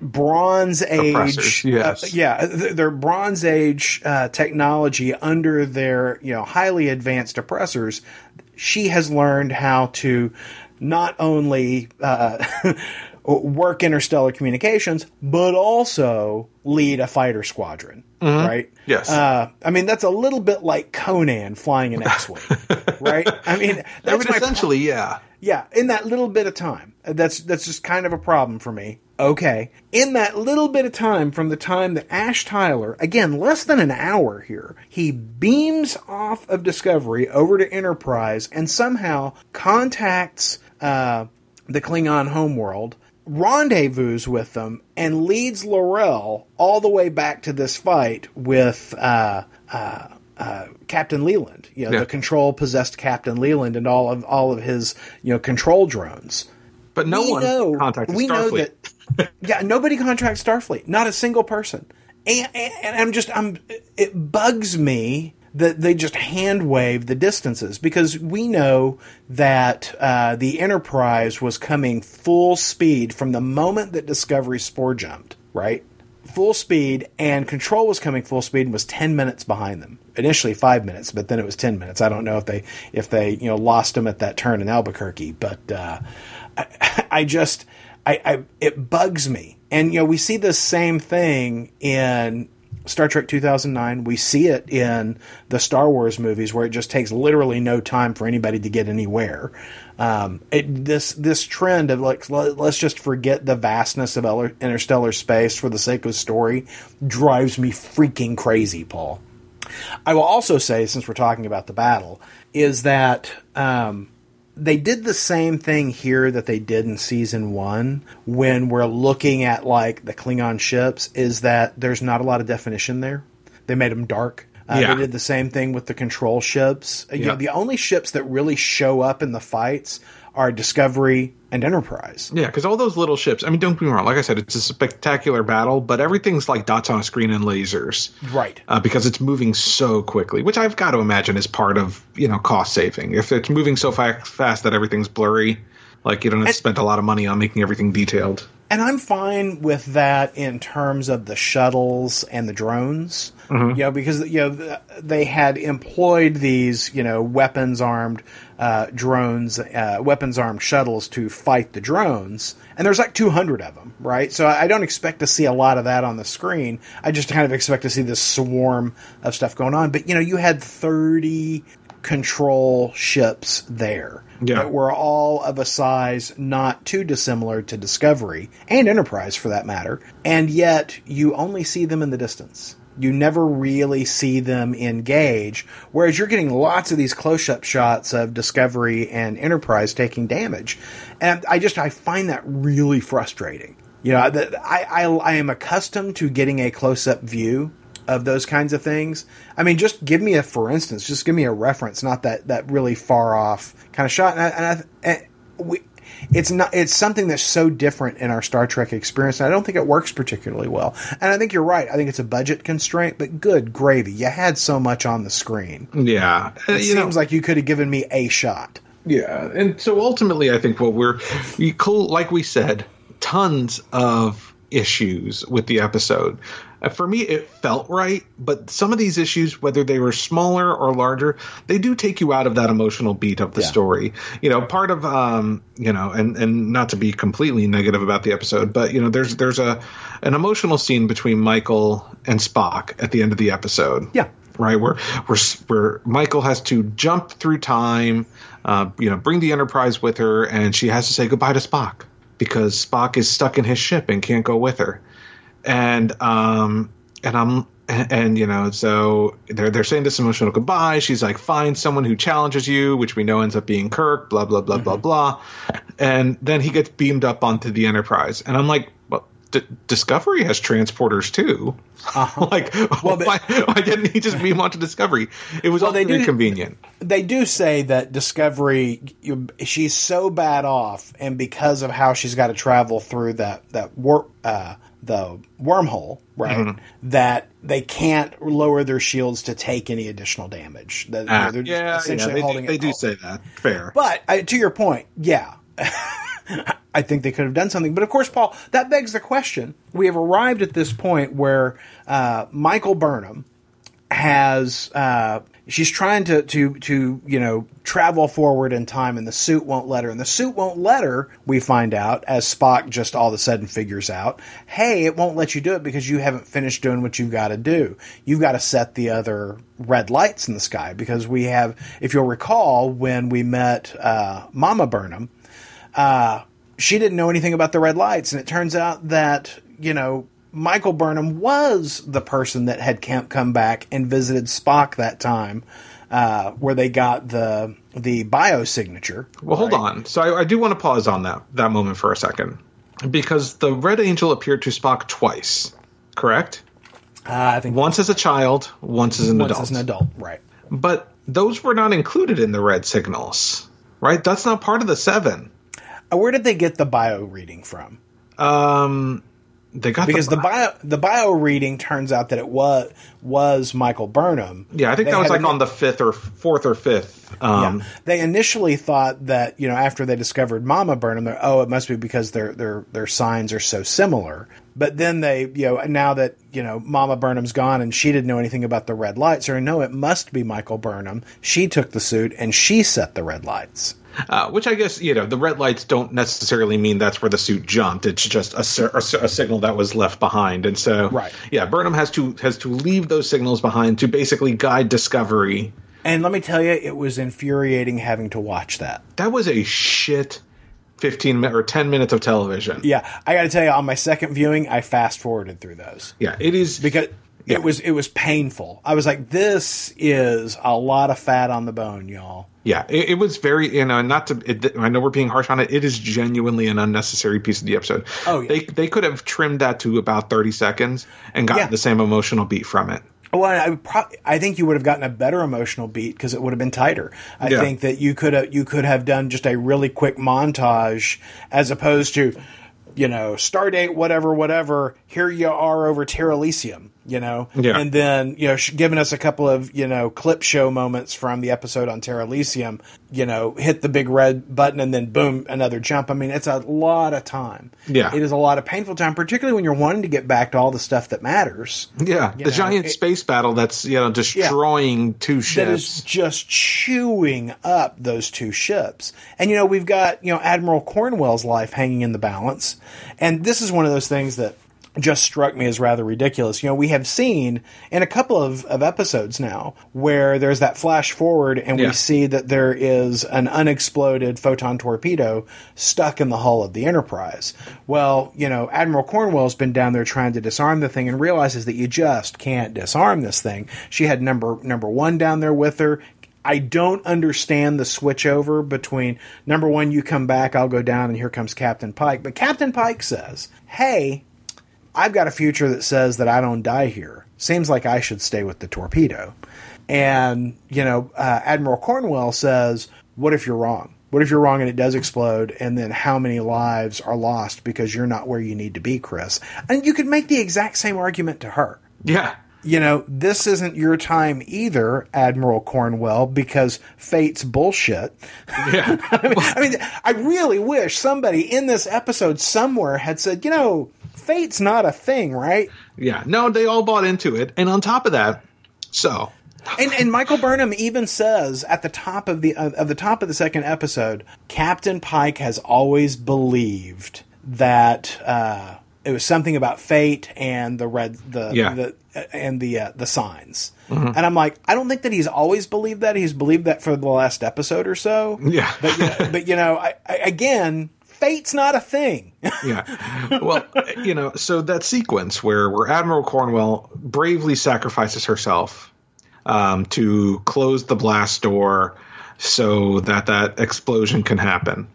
A: Bronze Age,
B: yes.
A: uh, yeah, th- their Bronze Age uh, technology under their, you know, highly advanced oppressors. She has learned how to not only uh, work interstellar communications, but also lead a fighter squadron. Right?
B: Yes.
A: Uh, I mean, that's a little bit like Conan flying an X-wing, right? I mean,
B: I
A: that's
B: mean,
A: my pro-
B: essentially, yeah.
A: yeah, in that little bit of time. That's that's just kind of a problem for me. Okay. In that little bit of time from the time that Ash Tyler, again, less than an hour here, he beams off of Discovery over to Enterprise and somehow contacts uh, the Klingon homeworld, rendezvous with them, and leads L'Rell all the way back to this fight with uh, uh, uh, Captain Leland. You know,
B: Yeah.
A: the control possessed Captain Leland and all of all of his you know control drones.
B: But no
A: we
B: one
A: know,
B: contacted
A: we know that yeah nobody contracts starfleet not a single person and, and, and i'm just i'm it bugs me that they just hand wave the distances. Because we know that uh, the enterprise was coming full speed from the moment that discovery spore jumped right? Full speed and control was coming full speed and was 10 minutes behind them. Initially 5 minutes but then it was 10 minutes. I don't know if they if they you know lost them at that turn in albuquerque but uh, I, I just I, I it bugs me. And you know we see the same thing in Star Trek 2009 we see it in the Star Wars movies where it just takes literally no time for anybody to get anywhere. Um, it, this this trend of like let, let's just forget the vastness of interstellar space for the sake of story drives me freaking crazy Paul. I will also say, since we're talking about the battle, is that um, they did the same thing here that they did in season one when we're looking at like the Klingon ships. Is that there's not a lot of definition there? They made them dark. Uh,
B: Yeah.
A: They did the same thing with the control ships. Uh, You know, the only ships that really show up in the fights are Discovery and Enterprise.
B: Yeah, because all those little ships. I mean, don't get me wrong. Like I said, it's a spectacular battle, but everything's like dots on a screen and lasers.
A: Right.
B: Uh, because it's moving so quickly, which I've got to imagine is part of you know cost saving. If it's moving so fa- fast that everything's blurry, like you don't have to spend a lot of money on making everything detailed.
A: And I'm fine with that in terms of the shuttles and the drones. You know, because you know they had employed these you know weapons armed uh, drones, uh, weapons armed shuttles to fight the drones, and there's like 200 of them, right? So I I don't expect to see a lot of that on the screen. I just kind of expect to see this swarm of stuff going on. But you know, you had 30 control ships there
B: Yeah.
A: that were all of a size not too dissimilar to Discovery and Enterprise for that matter, and yet you only see them in the distance. You never really see them engage, whereas you're getting lots of these close-up shots of Discovery and Enterprise taking damage, and I just I find that really frustrating. You know, I, I I am accustomed to getting a close-up view of those kinds of things. I mean, just give me a for instance, just give me a reference, not that that really far off kind of shot. And, I, and, I, and we, it's not it's something that's so different in our Star Trek experience, and I don't think it works particularly well. And I think you're right. I think it's a budget constraint, but good gravy, you had so much on the screen.
B: Yeah, Uh,
A: It
B: know,
A: seems like you could have given me a shot.
B: Yeah, and so ultimately, I think what we're, like we said, tons of issues with the episode. Uh, For me, it felt right, but some of these issues, whether they were smaller or larger, they do take you out of that emotional beat of the
A: Yeah.
B: story. You know, part of, um, you know, and and not to be completely negative about the episode, but you know, there's there's a an emotional scene between Michael and Spock at the end of the episode
A: Yeah.
B: right? Where where where Michael has to jump through time, uh, you know, bring the Enterprise with her, and she has to say goodbye to Spock because Spock is stuck in his ship and can't go with her, and um and I'm and, and, you know so they're they're saying this emotional goodbye. She's like, find someone who challenges you, which we know ends up being Kirk. Blah blah blah blah blah, and then he gets beamed up onto the Enterprise, and I'm like, well. D- Discovery has transporters too. like,
A: Well,
B: why, why didn't he just beam onto Discovery? It was
A: Well,
B: all
A: they do-
B: convenient.
A: they do say that Discovery, you, she's so bad off, and because of how she's got to travel through that that war, uh, the wormhole, right?
B: Mm-hmm.
A: That they can't lower their shields to take any additional damage. That,
B: Ah,
A: they're
B: yeah, yeah, they,
A: holding
B: do, they do
A: all.
B: say that. Fair.
A: But uh, to your point, yeah. I think they could have done something. But of course, Paul, that begs the question. We have arrived at this point where uh, Michael Burnham has uh, she's trying to to to you know travel forward in time, and the suit won't let her. And the suit won't let her. We find out as Spock just all of a sudden figures out, hey, it won't let you do it because you haven't finished doing what you've got to do. You've got to set the other red lights in the sky because we have, if you'll recall, when we met uh, Mama Burnham uh, she didn't know anything about the red lights, and it turns out that you know Michael Burnham was the person that had come come back and visited Spock that time, uh, where they got the the biosignature.
B: Well, hold on. So I, I do want to pause on that that moment for a second, because the Red Angel appeared to Spock twice, correct?
A: Uh, I think
B: Once as a child, once as an
A: once
B: adult.
A: as an adult, right?
B: But those were not included in the red signals, right? That's not part of the seven.
A: Where did they get the bio reading from?
B: Um, they got
A: Because the
B: the,
A: bio the bio reading turns out that it was was Michael Burnham.
B: yeah, I think
A: They
B: that was like
A: an-
B: on the fifth or fourth or fifth. Um,
A: yeah. They initially thought that you know after they discovered Mama Burnham, oh, it must be because their their their signs are so similar. But then they you know now that you know Mama Burnham's gone and she didn't know anything about the red lights, or no, it must be Michael Burnham. She took the suit and she set the red lights.
B: Uh, which I guess you know the red lights don't necessarily mean that's where the suit jumped. It's just a, a, a signal that was left behind, and so
A: Right.
B: yeah, Burnham has to has to leave those signals behind to basically guide Discovery.
A: And let me tell you, it was infuriating having to watch that.
B: That was a shit fifteen minute or ten minutes of television.
A: Yeah, I got to tell you, on my second viewing, I fast forwarded through those.
B: Yeah, it is
A: because
B: Yeah.
A: it was it was painful. I was like, this is a lot of fat on the bone, y'all.
B: Yeah, it, it was very you know not to. It, I know we're being harsh on it. It is genuinely an unnecessary piece of the episode.
A: Oh, yeah.
B: they they could have trimmed that to about thirty seconds and gotten
A: Yeah.
B: the same emotional beat from it.
A: Well, I pro- I think you would have gotten a better emotional beat because it would have been tighter. I
B: Yeah.
A: think that you could have you could have done just a really quick montage as opposed to, you know, Stardate whatever whatever. Here you are over Terra Elysium, you know,
B: Yeah.
A: and then you know sh- giving us a couple of you know clip show moments from the episode on Terra Elysium. You know, hit the big red button and then boom, another jump. I mean, it's a lot of time.
B: Yeah.
A: it is a lot of painful time, particularly when you're wanting to get back to all the stuff that matters.
B: Yeah, the
A: know,
B: giant
A: it-
B: space battle that's you know destroying two ships
A: that is just chewing up those two ships. And you know, we've got, you know, Admiral Cornwell's life hanging in the balance. And this is one of those things that just struck me as rather ridiculous. You know, we have seen in a couple of, of episodes now where there's that flash forward and
B: Yeah.
A: we see that there is an unexploded photon torpedo stuck in the hull of the Enterprise. Well, you know, Admiral Cornwell's been down there trying to disarm the thing and realizes that you just can't disarm this thing. She had number number one down there with her. I don't understand the switch over between number one, you come back, I'll go down, and here comes Captain Pike. But Captain Pike says, Hey, I've got a future that says that I don't die here. Seems like I should stay with the torpedo. And, you know, uh, Admiral Cornwell says, What if you're wrong? What if you're wrong and it does explode? And then how many lives are lost because you're not where you need to be, Chris? And you could make the exact same argument to her
B: yeah,
A: you know, this isn't your time either, Admiral Cornwell, because fate's bullshit.
B: yeah,
A: I mean, I really wish somebody in this episode somewhere had said, you know, fate's not a thing, right?
B: yeah. No, they all bought into it, and on top of that, so
A: And, and Michael Burnham even says at the top of the of the top of the second episode, Captain Pike has always believed that uh, it was something about fate and the red the
B: Yeah.
A: the and the uh, the signs. And I'm like, I don't think that he's always believed that. He's believed that for the last episode or so.
B: Yeah.
A: but you know, but you know, I, I, again, fate's not a thing.
B: yeah. Well, you know, so that sequence where where Admiral Cornwell bravely sacrifices herself um, to close the blast door so that that explosion can happen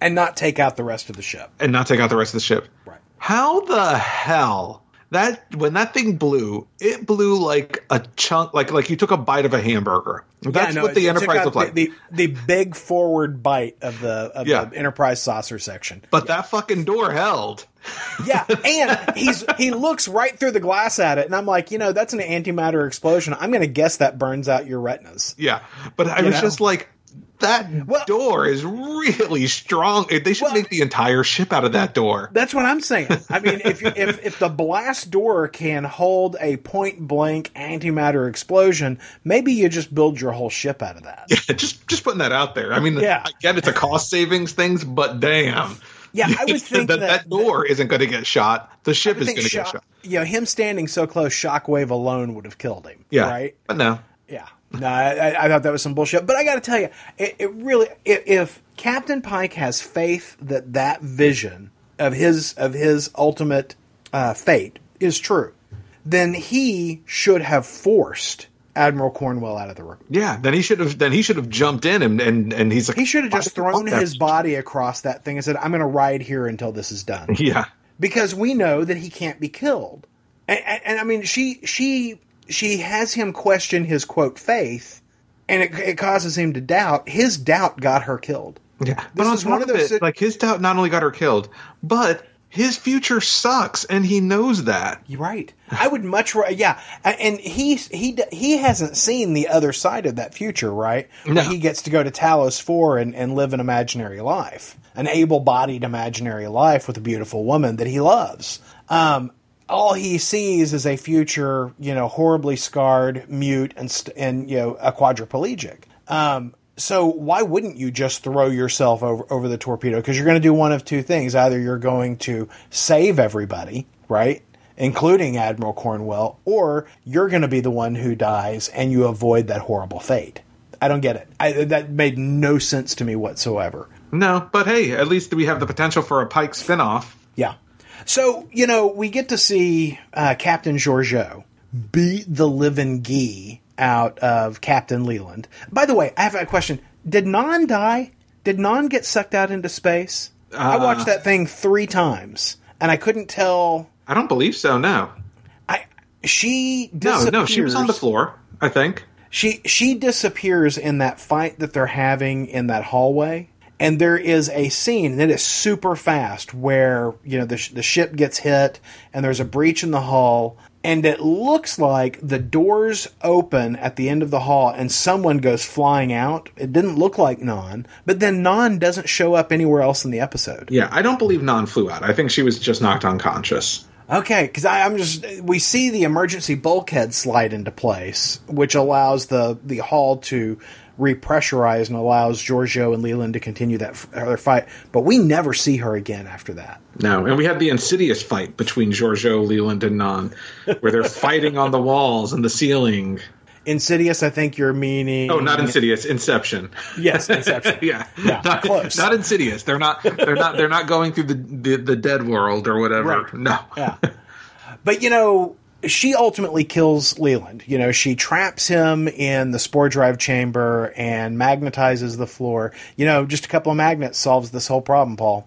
A: and not take out the rest of the ship.
B: and not take out the rest of the ship.
A: Right.
B: How the hell that when that thing blew, it blew like a chunk, like like you took a bite of a hamburger. That's
A: Yeah, no,
B: what the Enterprise looked like.
A: The, the, the big forward bite of the of
B: Yeah.
A: the Enterprise saucer section.
B: but that fucking door held.
A: Yeah, and he's he looks right through the glass at it, and I'm like, you know, that's an antimatter explosion. I'm going to guess that burns out your retinas.
B: Yeah, but I
A: You
B: was
A: know?
B: just like, that
A: Well-
B: door is really strong. They should
A: Well-
B: make the entire ship out of that door.
A: That's what I'm saying. I mean, if if if the blast door can hold a point blank antimatter explosion, maybe you just build your whole ship out of that.
B: Yeah, just just putting that out there. I mean,
A: Yeah.
B: I get it's a cost savings things, but damn.
A: Yeah, I would think
B: that,
A: that-
B: that door isn't going to get shot. The ship is going to get shot.
A: you know, him standing so close, shockwave alone would have killed him.
B: Yeah,
A: right.
B: But no,
A: Yeah. No, I, I- thought that was some bullshit. But I got to tell you, it, it really, if, if Captain Pike has faith that that vision of his of his ultimate uh, fate is true, then he should have forced Admiral Cornwell out of the room.
B: yeah. Then he should have. Then he should have jumped in and and and he's like
A: He should have just
B: "Why did you
A: thrown his body across that thing and said, "I'm going to ride here until this is done,"
B: Yeah,
A: because we know that he can't be killed. and, and, and I mean, she she she has him question his quote faith, and it, it causes him to doubt. His doubt got her killed.
B: Yeah, but
A: This
B: on
A: is
B: top
A: one of those
B: it, like his doubt not only got her killed, but his future sucks, and he knows that.
A: You're right. I would much rather, yeah. And he he he hasn't seen the other side of that future, right?
B: No.
A: Where he gets to go to Talos Four and, and live an imaginary life, an able-bodied imaginary life with a beautiful woman that he loves. Um, all he sees is a future, you know, horribly scarred, mute, and st- and you know, a quadriplegic. Um, so why wouldn't you just throw yourself over over the torpedo? Because you're going to do one of two things: either you're going to save everybody, right, including Admiral Cornwell, or you're going to be the one who dies and you avoid that horrible fate. I don't get it. I, that made no sense to me whatsoever.
B: No, but hey, at least we have the potential for a Pike spinoff.
A: Yeah. So, you know, we get to see uh, Captain Georgiou beat the living gee out of Captain Leland. By the way, I have a question. Did Nhan die? Did Nhan get sucked out into space? I watched that thing three times, and I couldn't tell.
B: I don't believe so. No,
A: I she
B: no, no. She was on the floor. I think.
A: She she disappears in that fight that they're having in that hallway, and there is a scene that is super fast where you know the sh- the ship gets hit and there's a breach in the hull, and it looks like the doors open at the end of the hall and someone goes flying out. It didn't look like Nhan, but then Nhan doesn't show up anywhere else in the episode.
B: Yeah, I don't believe Nhan flew out. I think she was just knocked unconscious.
A: Okay, because I'm just we see the emergency bulkhead slide into place, which allows the the hull to repressurize and allows Georgiou and Leland to continue that their fight. But we never see her again after that.
B: No, and we had the insidious fight between Georgiou, Leland, and Nhan, where they're fighting on the walls and the ceiling.
A: Insidious, I think you're meaning.
B: Oh, not Insidious, Inception.
A: Yes, Inception.
B: yeah,
A: Yeah,
B: not,
A: close.
B: not Insidious. They're not. They're not. They're not going through the the, the dead world or whatever.
A: Right.
B: No.
A: yeah. But you know, she ultimately kills Leland. You know, she traps him in the spore drive chamber and magnetizes the floor. You know, just a couple of magnets solves this whole problem, Paul.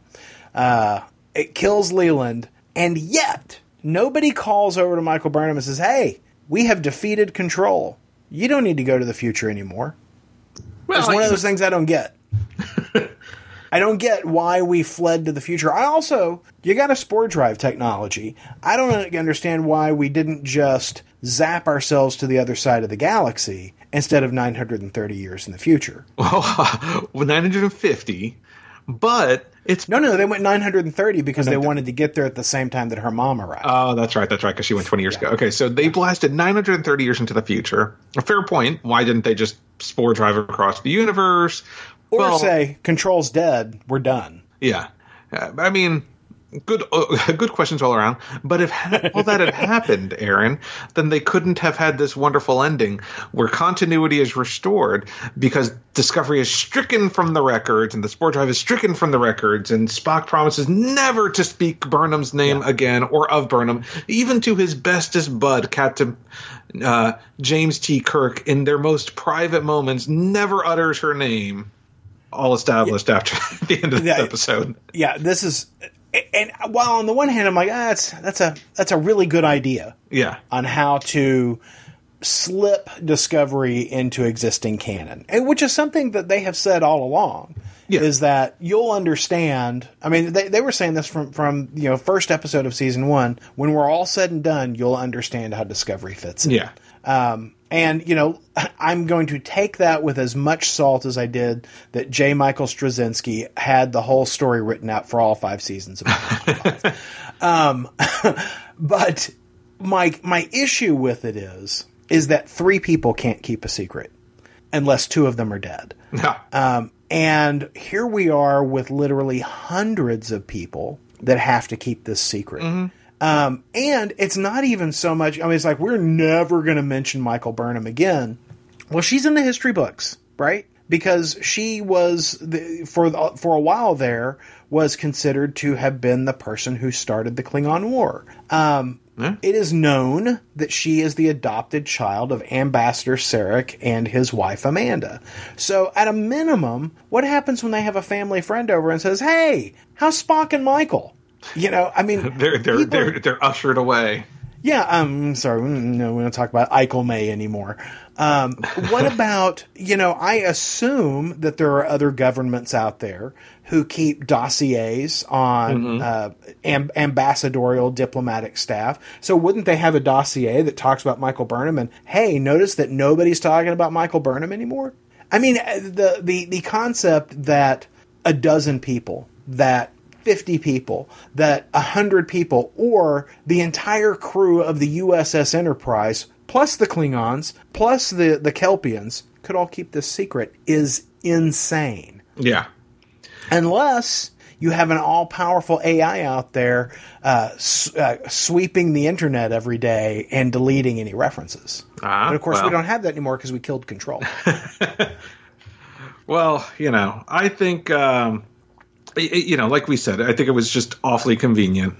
A: Uh, it kills Leland, and yet nobody calls over to Michael Burnham and says, "Hey, we have defeated Control. You don't need to go to the future anymore."
B: Well,
A: It's one of those things I don't get. I don't get why we fled to the future. I also, you got a spore drive technology. I don't understand why we didn't just zap ourselves to the other side of the galaxy instead of 930 years in the future.
B: well, 950, but it's
A: No, no, they went 930 because they wanted to get there at the same time that her mom arrived.
B: Oh, that's right. That's right. Because she went 20 years ago. Okay, so they blasted 930 years into the future. A fair point. Why didn't they just spore drive across the universe?
A: Or
B: well,
A: say, Control's dead, we're done.
B: yeah. Uh, I mean, good uh, good questions all around. But if ha- all that had happened, Aaron, then they couldn't have had this wonderful ending where continuity is restored because Discovery is stricken from the records and the spore drive is stricken from the records, and Spock promises never to speak Burnham's name again or of Burnham, even to his bestest bud, Captain uh, James T. Kirk, in their most private moments, never utters her name. All established after the end of the
A: Yeah.
B: episode.
A: Yeah, this is. And while on the one hand, I'm like, ah, that's that's a that's a really good idea.
B: Yeah.
A: on how to slip Discovery into existing canon, and which is something that they have said all along.
B: Yeah.
A: Is that you'll understand? I mean, they, they were saying this from from you know first episode of season one. When we're all said and done, you'll understand how Discovery fits in.
B: Yeah.
A: Um, and you know, I'm going to take that with as much salt as I did that J. Michael Straczynski had the whole story written out for all five seasons of um, but my my issue with it is is that three people can't keep a secret unless two of them are dead. Um, and here we are with literally hundreds of people that have to keep this secret. Um, and it's not even so much, I mean, it's like, we're never going to mention Michael Burnham again. Well, she's in the history books, right? Because she was, the, for, the, for a while there, was considered to have been the person who started the Klingon War. Um, It is known that she is the adopted child of Ambassador Sarek and his wife Amanda. So, at a minimum, what happens when they have a family friend over and says, "Hey, how's Spock and Michael?" You know, I mean,
B: they're they're
A: people-
B: they're they're ushered away.
A: Yeah, I'm um, sorry, no, we don't talk about Eichel May anymore. Um, what about, you know, I assume that there are other governments out there who keep dossiers on uh, amb- ambassadorial diplomatic staff. So wouldn't they have a dossier that talks about Michael Burnham? And hey, notice that nobody's talking about Michael Burnham anymore. I mean, uh, the the the concept that a dozen people, that 50 people, that 100 people, or the entire crew of the USS Enterprise, plus the Klingons, plus the, the Kelpians, could all keep this secret is insane.
B: Yeah.
A: Unless you have an all powerful AI out there uh, s- uh, sweeping the internet every day and deleting any references.
B: Ah,
A: but of course, we don't have that anymore because we killed Control.
B: Well, you know, I think, um, y- you know, like we said, I think it was just awfully convenient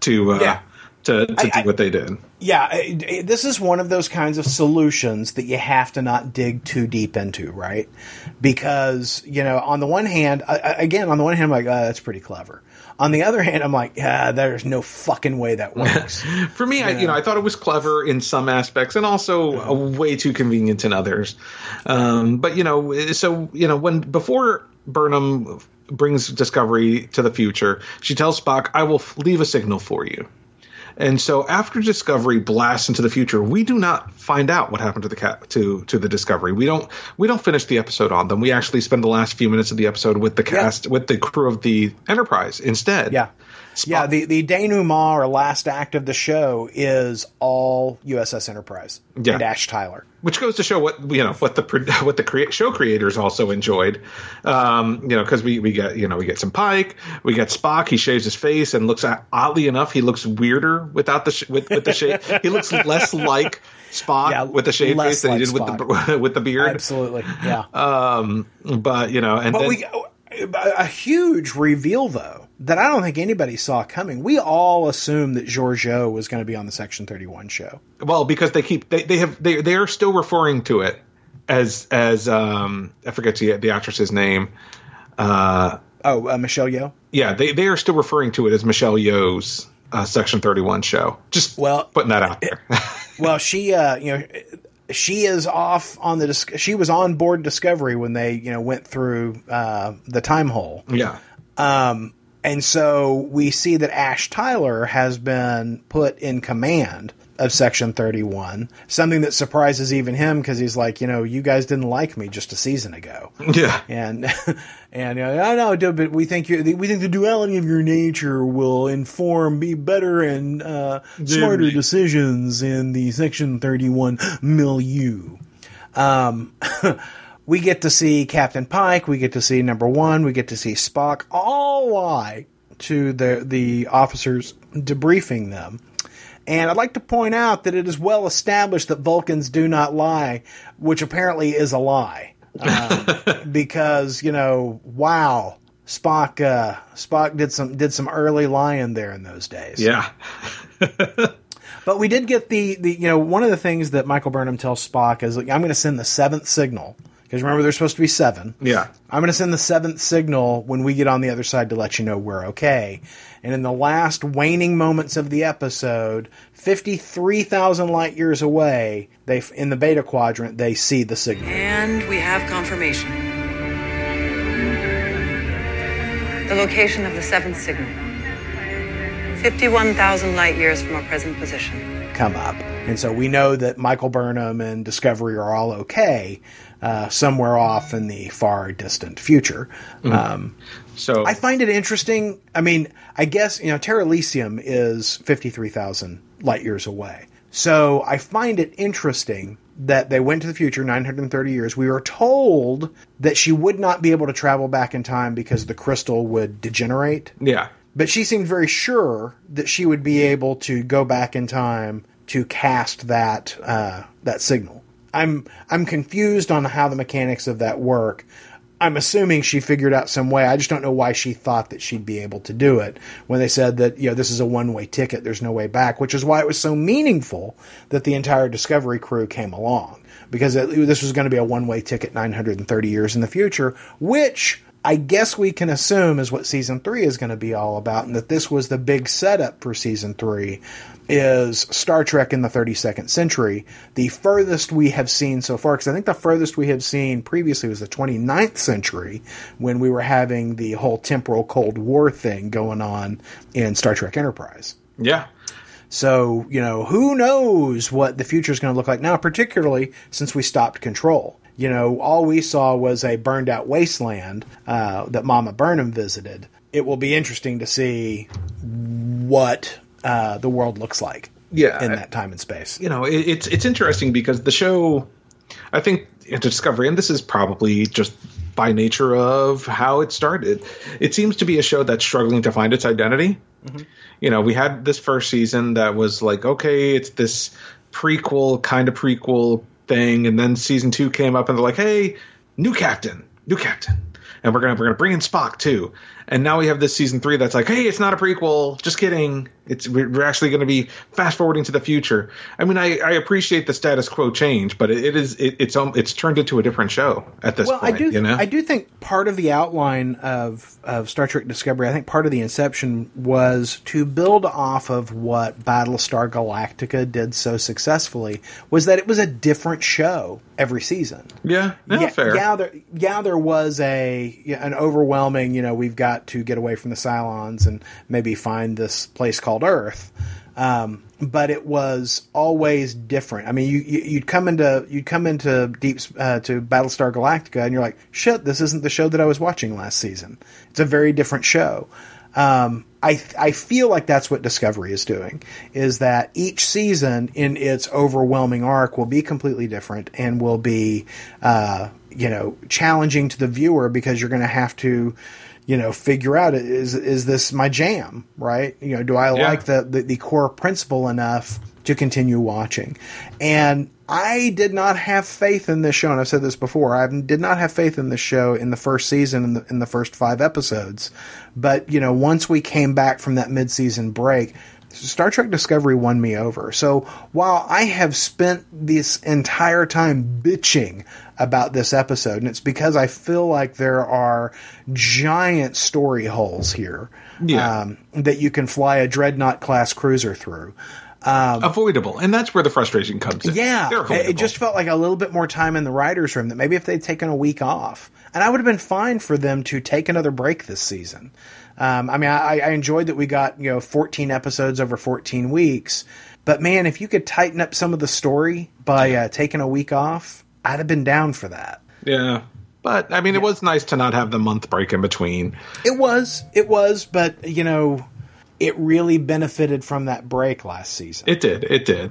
B: to uh,
A: Yeah.
B: to, to
A: I-
B: do
A: I-
B: what they did.
A: Yeah, it- it- this is one of those kinds of solutions that you have to not dig too deep into, right? Because, you know, on the one hand, I- again, on the one hand, I'm like, oh, that's pretty clever. On the other hand, I'm like, yeah, there's no fucking way that works.
B: For me, I, you know, I thought it was clever in some aspects, and also uh, way too convenient in others. Um, but you know, so you know, when before Burnham brings Discovery to the future, she tells Spock, "I will f- leave a signal for you." And so after Discovery blasts into the future, we do not find out what happened to the cat to to the Discovery. We don't we don't finish the episode on them. We actually spend the last few minutes of the episode with the cast with the crew of the Enterprise instead.
A: yeah. Yeah, the, the denouement or last act of the show is all USS Enterprise
B: Yeah.
A: and Ash Tyler.
B: which goes to show what you know what the what the crea- show creators also enjoyed um, you know because we, we get you know we get some pike we get spock he shaves his face and looks at, oddly enough he looks weirder without the sh- with, with the shave he looks less like spock
A: Yeah,
B: with the shaved face than he
A: like
B: did with the with the beard
A: Absolutely. Yeah.
B: um but you know and
A: But
B: then,
A: we a huge reveal though that I don't think anybody saw coming. We all assumed that Georgiou was going to be on the Section Thirty One show.
B: well because they keep they, they have they they are still referring to it as as um I forget the the actress's name uh
A: Oh, uh, Michelle Yeoh.
B: yeah, they, they are still referring to it as Michelle Yeoh's uh, Section 31 show. Just
A: Well,
B: putting that out there.
A: Well, she, uh, you know, she is off on the. Dis- she was on board Discovery when they, you know, went through uh, the time hole.
B: yeah.
A: And so we see that Ash Tyler has been put in command of Section 31, something that surprises even him because he's like, you know, you guys didn't like me just a season ago.
B: Yeah.
A: And and you know, I know, but we think you we think the duality of your nature will inform be better and uh, smarter decisions in the Section 31 milieu. Um, we get to see Captain Pike, we get to see Number One, we get to see Spock, all lie to the the officers debriefing them. And I'd like to point out that it is well established that Vulcans do not lie, which apparently is a lie. Um, because, you know, wow, Spock uh, Spock did some did some early lying there in those days.
B: Yeah.
A: But we did get the, the you know one of the things that Michael Burnham tells Spock is like, I'm going to send the seventh signal because remember there's supposed to be seven.
B: Yeah.
A: I'm going to send the seventh signal when we get on the other side to let you know we're okay. And in the last waning moments of the episode, 53,000 light years away, they in the beta quadrant they see the signal.
E: And we have confirmation. The location of the seventh signal 51,000 light years from our present position.
A: come up. And so we know that Michael Burnham and Discovery are all okay uh, somewhere off in the far distant future. Um,
B: So
A: I find it interesting. I mean, I guess, you know, Terra Elysium is 53,000 light years away. So I find it interesting that they went to the future 930 years. We were told that she would not be able to travel back in time because the crystal would degenerate.
B: yeah.
A: But she seemed very sure that she would be able to go back in time to cast that uh, that signal. I'm I'm confused on how the mechanics of that work. I'm assuming she figured out some way. I just don't know why she thought that she'd be able to do it when they said that you know this is a one way ticket. There's no way back, which is why it was so meaningful that the entire Discovery crew came along because it, this was going to be a one way ticket 930 years in the future, which I guess we can assume is what season three is going to be all about, and that this was the big setup for season three is Star Trek in the 32nd century. The furthest we have seen so far, because I think the furthest we have seen previously was the 29th century when we were having the whole temporal Cold War thing going on in Star Trek Enterprise.
B: Yeah.
A: So, you know, who knows what the future is going to look like now, particularly since we stopped control. You know, all we saw was a burned out wasteland uh, that Mama Burnham visited. It will be interesting to see what uh, the world looks like
B: Yeah.
A: in that time and space.
B: you know, it, it's it's interesting because the show, I think, into Discovery, and this is probably just by nature of how it started. It seems to be a show that's struggling to find its identity. You know, we had this first season that was like, okay, it's this prequel kind of prequel thing, and then season two came up and they're like, hey, new captain, new captain. And we're gonna we're gonna bring in Spock too, and now we have this season three that's like, hey, it's not a prequel. Just kidding. It's we're actually going to be fast forwarding to the future. I mean, I, I appreciate the status quo change, but it, it is it, it's um, it's turned into a different show at this
A: Well,
B: point.
A: I do.
B: you know,
A: I do think part of the outline of of Star Trek Discovery, I think part of the inception was to build off of what Battlestar Galactica did so successfully. Was that it was a different show every season.
B: yeah, yeah, fair.
A: Yeah, there, yeah, there was a an overwhelming. You know, we've got to get away from the Cylons and maybe find this place called Earth. Um, but it was always different. I mean, you, you you'd come into you'd come into deep uh, to Battlestar Galactica, and you're like, shit, this isn't the show that I was watching last season. It's a very different show. Um, I I feel like that's what Discovery is doing. Is that each season in its overwhelming arc will be completely different and will be, uh, you know, challenging to the viewer because you're going to have to, you know, figure out is is this my jam, right? You know, do I
B: Yeah.
A: like the, the the core principle enough to continue watching? And I did not have faith in this show, and I've said this before. I did not have faith in this show in the first season, in the, in the first five episodes. But you know, once we came back from that mid-season break, Star Trek Discovery won me over. So while I have spent this entire time bitching about this episode, and it's because I feel like there are giant story holes here
B: Yeah.
A: um, that you can fly a dreadnought class cruiser through.
B: avoidable, and that's where the frustration comes in.
A: Yeah,
B: They're
A: it-
B: avoidable.
A: it just felt like a little bit more time in the writers' room. That maybe if they'd taken a week off, and I would have been fine for them to take another break this season. Um, I mean, I, I enjoyed that we got you know 14 episodes over 14 weeks, but man, if you could tighten up some of the story by uh, taking a week off, I'd have been down for that.
B: yeah. But I mean, it was nice to not have the month break in between.
A: It was, it was, but you know, it really benefited from that break last season.
B: It did. It did.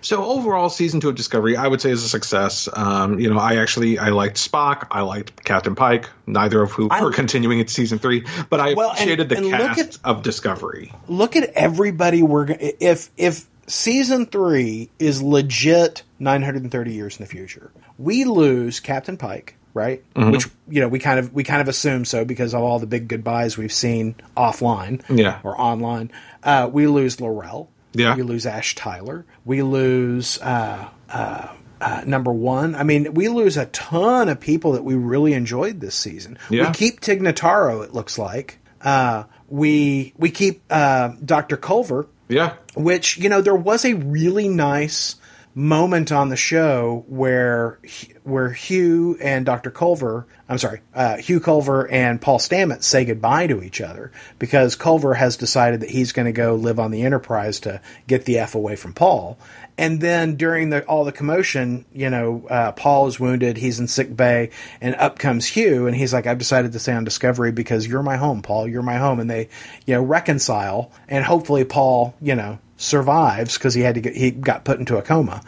B: So overall, season two of Discovery, I would say is a success. Um, you know, I actually I liked Spock. I liked Captain Pike. Neither of who
A: I-
B: are continuing into season three, but I
A: Well, and-
B: appreciated the
A: and
B: cast
A: at-
B: of Discovery.
A: look at everybody we're go- if if season 3 is legit 930 years in the future we lose captain pike right
B: Mm-hmm.
A: which you know we kind of we kind of assume so because of all the big goodbyes we've seen offline
B: Yeah.
A: or online uh, we lose L'Rell
B: Yeah.
A: we lose ash tyler we lose uh, uh, uh, number one. I mean, we lose a ton of people that we really enjoyed this season.
B: Yeah.
A: We keep Tig Notaro, it looks like. Uh, we we keep uh, Dr. Culber,
B: Yeah.
A: which you know there was a really nice moment on the show where where Hugh and Dr. Culber, I'm sorry, uh, Hugh Culber and Paul Stamets say goodbye to each other because Culber has decided that he's going to go live on the Enterprise to get the f away from Paul. And then during the all the commotion, you know, uh, Paul is wounded, he's in sick bay, and up comes Hugh, and he's like, "I've decided to stay on Discovery because you're my home, Paul. You're my home." And they, you know, reconcile, and hopefully Paul, you know, survives because he had to get he got put into a coma.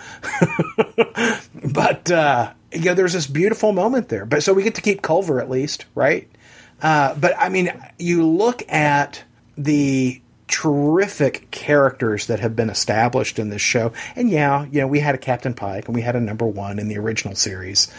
A: but uh, you know, there's this beautiful moment there. But so we get to keep Culber at least, right? Uh, but I mean, you look at the terrific characters that have been established in this show, and yeah, you know, we had a Captain Pike and we had a Number One in the original series,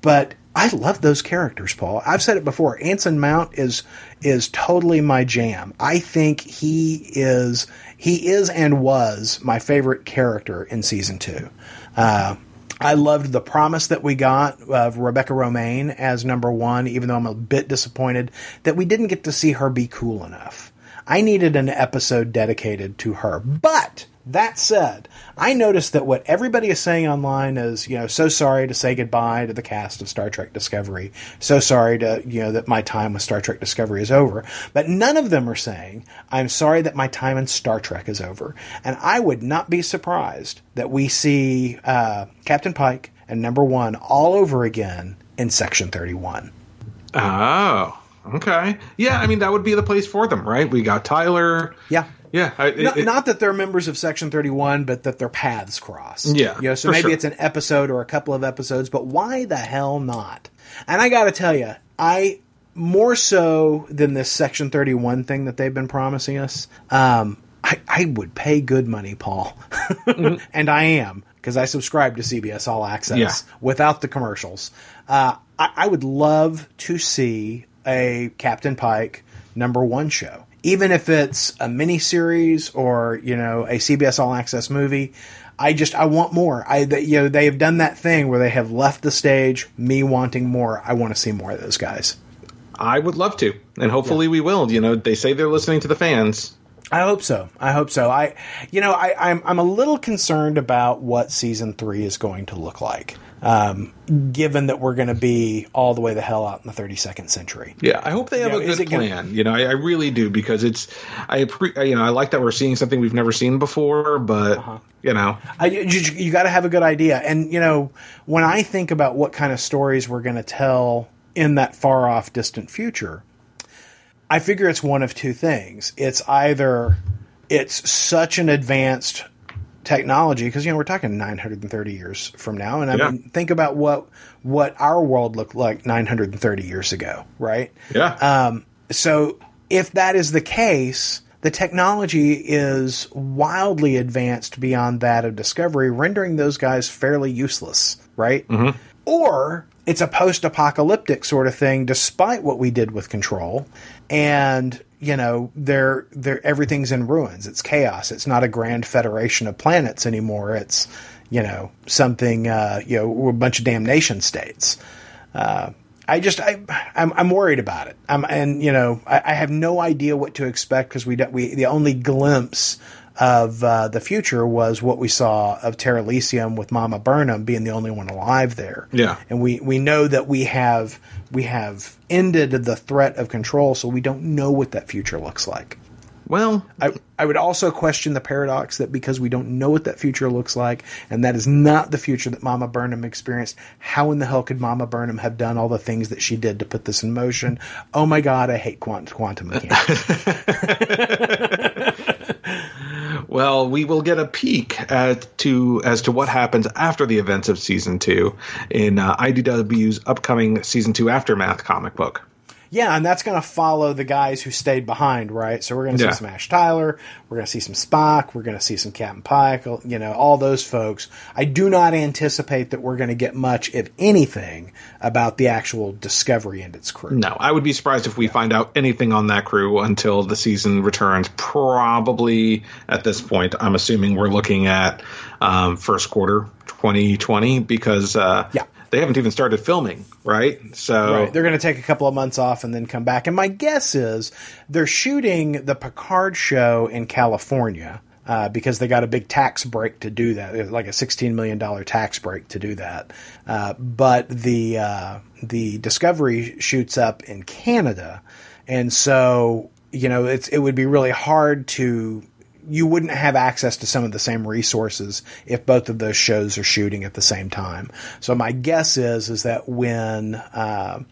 A: but I love those characters, Paul. I've said it before. Anson Mount is is totally my jam. I think he is he is and was my favorite character in season two. Uh, I loved the promise that we got of Rebecca Romijn as number one, even though I'm a bit disappointed that we didn't get to see her be cool enough. I needed an episode dedicated to her. But that said, I noticed that what everybody is saying online is, you know, so sorry to say goodbye to the cast of Star Trek Discovery. So sorry to, you know, that my time with Star Trek Discovery is over. But none of them are saying, I'm sorry that my time in Star Trek is over. And I would not be surprised that we see uh, Captain Pike and number one all over again in Section 31.
B: Oh, okay. Yeah, I mean that would be the place for them, right? We got Tyler.
A: Yeah.
B: Yeah, I,
A: not,
B: it-
A: not that they're members of Section 31, but that their paths cross.
B: Yeah,
A: You know, so maybe
B: sure.
A: it's an episode or a couple of episodes, but why the hell not? And I got to tell you, I more so than this Section 31 thing that they've been promising us, um, I, I would pay good money, Paul. and I am because I subscribe to CBS All Access
B: Yeah.
A: without the commercials. Uh, I, I would love to see a Captain Pike number one show, even if it's a miniseries or you know a CBS All Access movie. I just I want more. I that, you know they have done that thing where they have left the stage. Me wanting more. I want to see more of those guys.
B: I would love to, and hopefully we will. You know, they say they're listening to the fans.
A: I hope so. I hope so. I, you know, I, I'm I'm a little concerned about what season three is going to look like, um, given that we're going to be all the way the hell out in the 32nd century.
B: Yeah, I hope they have
A: You know,
B: a good
A: it gonna-
B: plan. You know, I, I really do because it's I appre- you know I like that we're seeing something we've never seen before, but
A: Uh-huh.
B: you know,
A: I, you, you got to have a good idea. And, you know, when I think about what kind of stories we're going to tell in that far off, distant future, I figure it's one of two things. It's either it's such an advanced technology because you know we're talking 930 years from now and i
B: Yeah.
A: mean think about what what our world looked like 930 years ago right
B: yeah,
A: um, so if that is the case, the technology is wildly advanced beyond that of Discovery, rendering those guys fairly useless, right? mm-hmm. Or it's a post-apocalyptic sort of thing, despite what we did with Control, and you know, they're, they're everything's in ruins. It's chaos. It's not a grand federation of planets anymore. It's you know something uh, you know a bunch of damnation states. Uh, I just I I'm, I'm worried about it. I'm and you know I, I have no idea what to expect because we don't, we the only glimpse of uh, the future was what we saw of Terralysium with Mama Burnham being the only one alive there.
B: Yeah.
A: and we we know that we have we have ended the threat of control, so we don't know what that future looks like.
B: well,
A: I, I would also question the paradox that because we don't know what that future looks like, and that is not the future that Mama Burnham experienced, how in the hell could Mama Burnham have done all the things that she did to put this in motion? Oh my God, I hate quant- quantum mechanics.
B: well, we will get a peek at to as to what happens after the events of season two in uh, IDW's upcoming season two aftermath comic book.
A: Yeah, and that's going to follow the guys who stayed behind, right? So we're going to
B: Yeah.
A: see some Ash Tyler, we're going to see some Spock, we're going to see some Captain Pike, you know, all those folks. I do not anticipate that we're going to get much, if anything, about the actual Discovery and its crew.
B: No, I would be surprised if we find out anything on that crew until the season returns. Probably at this point, I'm assuming we're looking at um, first quarter 2020 because uh,
A: Yeah.
B: They haven't even started filming, right? So
A: Right. They're going to take a couple of months off and then come back. And my guess is they're shooting the Picard show in California uh, because they got a big tax break to do that, like a $16 million tax break to do that. Uh, but the, uh, the Discovery shoots up in Canada. And so, you know, it's, it would be really hard to you wouldn't have access to some of the same resources if both of those shows are shooting at the same time. So my guess is is that when uh,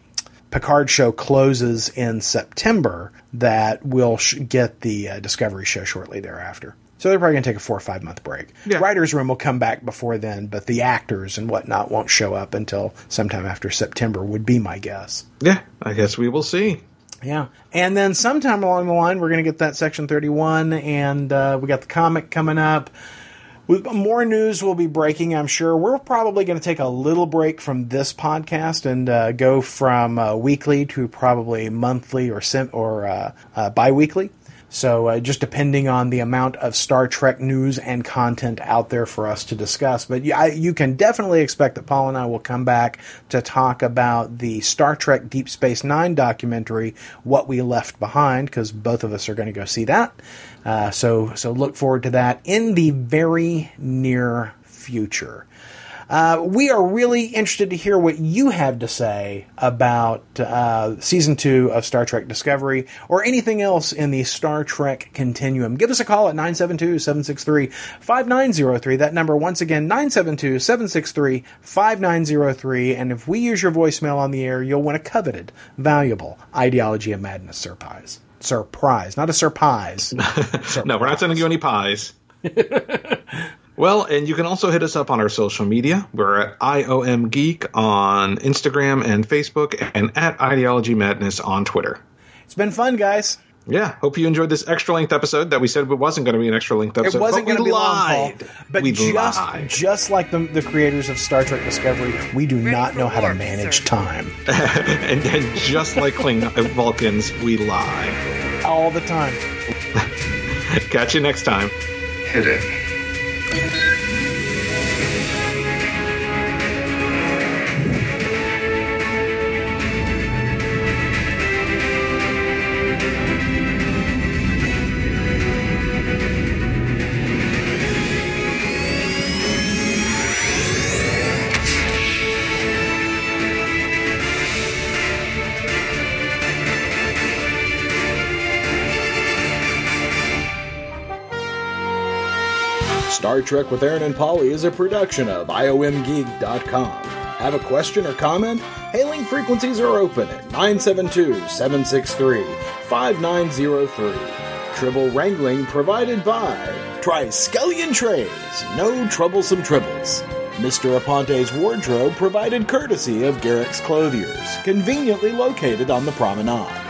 A: Picard show closes in September, that we'll sh- get the uh, Discovery show shortly thereafter. So they're probably going to take a four or five month break.
B: Yeah.
A: Writers' room will come back before then, but the actors and whatnot won't show up until sometime after September. Would be my guess.
B: yeah, I guess we will see.
A: Yeah. And then sometime along the line, we're going to get that Section 31, and uh, we got the comic coming up. With more news will be breaking, I'm sure. We're probably going to take a little break from this podcast and uh, go from uh, weekly to probably monthly or sim- or uh, uh, bi-weekly. So, uh, just depending on the amount of Star Trek news and content out there for us to discuss. But you, I, you can definitely expect that Paul and I will come back to talk about the Star Trek Deep Space Nine documentary, What We Left Behind, because both of us are going to go see that. Uh, so, so look forward to that in the very near future. Uh, we are really interested to hear what you have to say about uh, season two of Star Trek Discovery or anything else in the Star Trek continuum. Give us a call at 972 763 5903. That number, once again, 972 763 5903. And if we use your voicemail on the air, you'll win a coveted, valuable Ideology of Madness surprise. Surprise, not a surprise.
B: no, we're not sending you any pies. well, and you can also hit us up on our social media. We're at IOM Geek on Instagram and Facebook, and at Ideology Madness on Twitter.
A: It's been fun, guys.
B: Yeah, hope you enjoyed this extra length episode that we said it wasn't going to be an extra length episode.
A: It wasn't going to
B: we
A: be long, Paul.
B: lied.
A: But
B: we
A: just
B: lied.
A: just like the, the creators of Star Trek Discovery, we do not know how to manage
E: sir.
A: time
B: and, and just like Kling- uh, Vulcans, we lie.
A: all the time.
B: Catch you next time.
F: Hit it. Yeah.
G: Star Trek with Aaron and Polly is a production of IOMGeek.com. Have a question or comment? Hailing frequencies are open at 972 763 5903. Tribble wrangling provided by Triskelion Trays, no troublesome tribbles. Mr. Aponte's wardrobe provided courtesy of Garak's Clothiers, conveniently located on the promenade.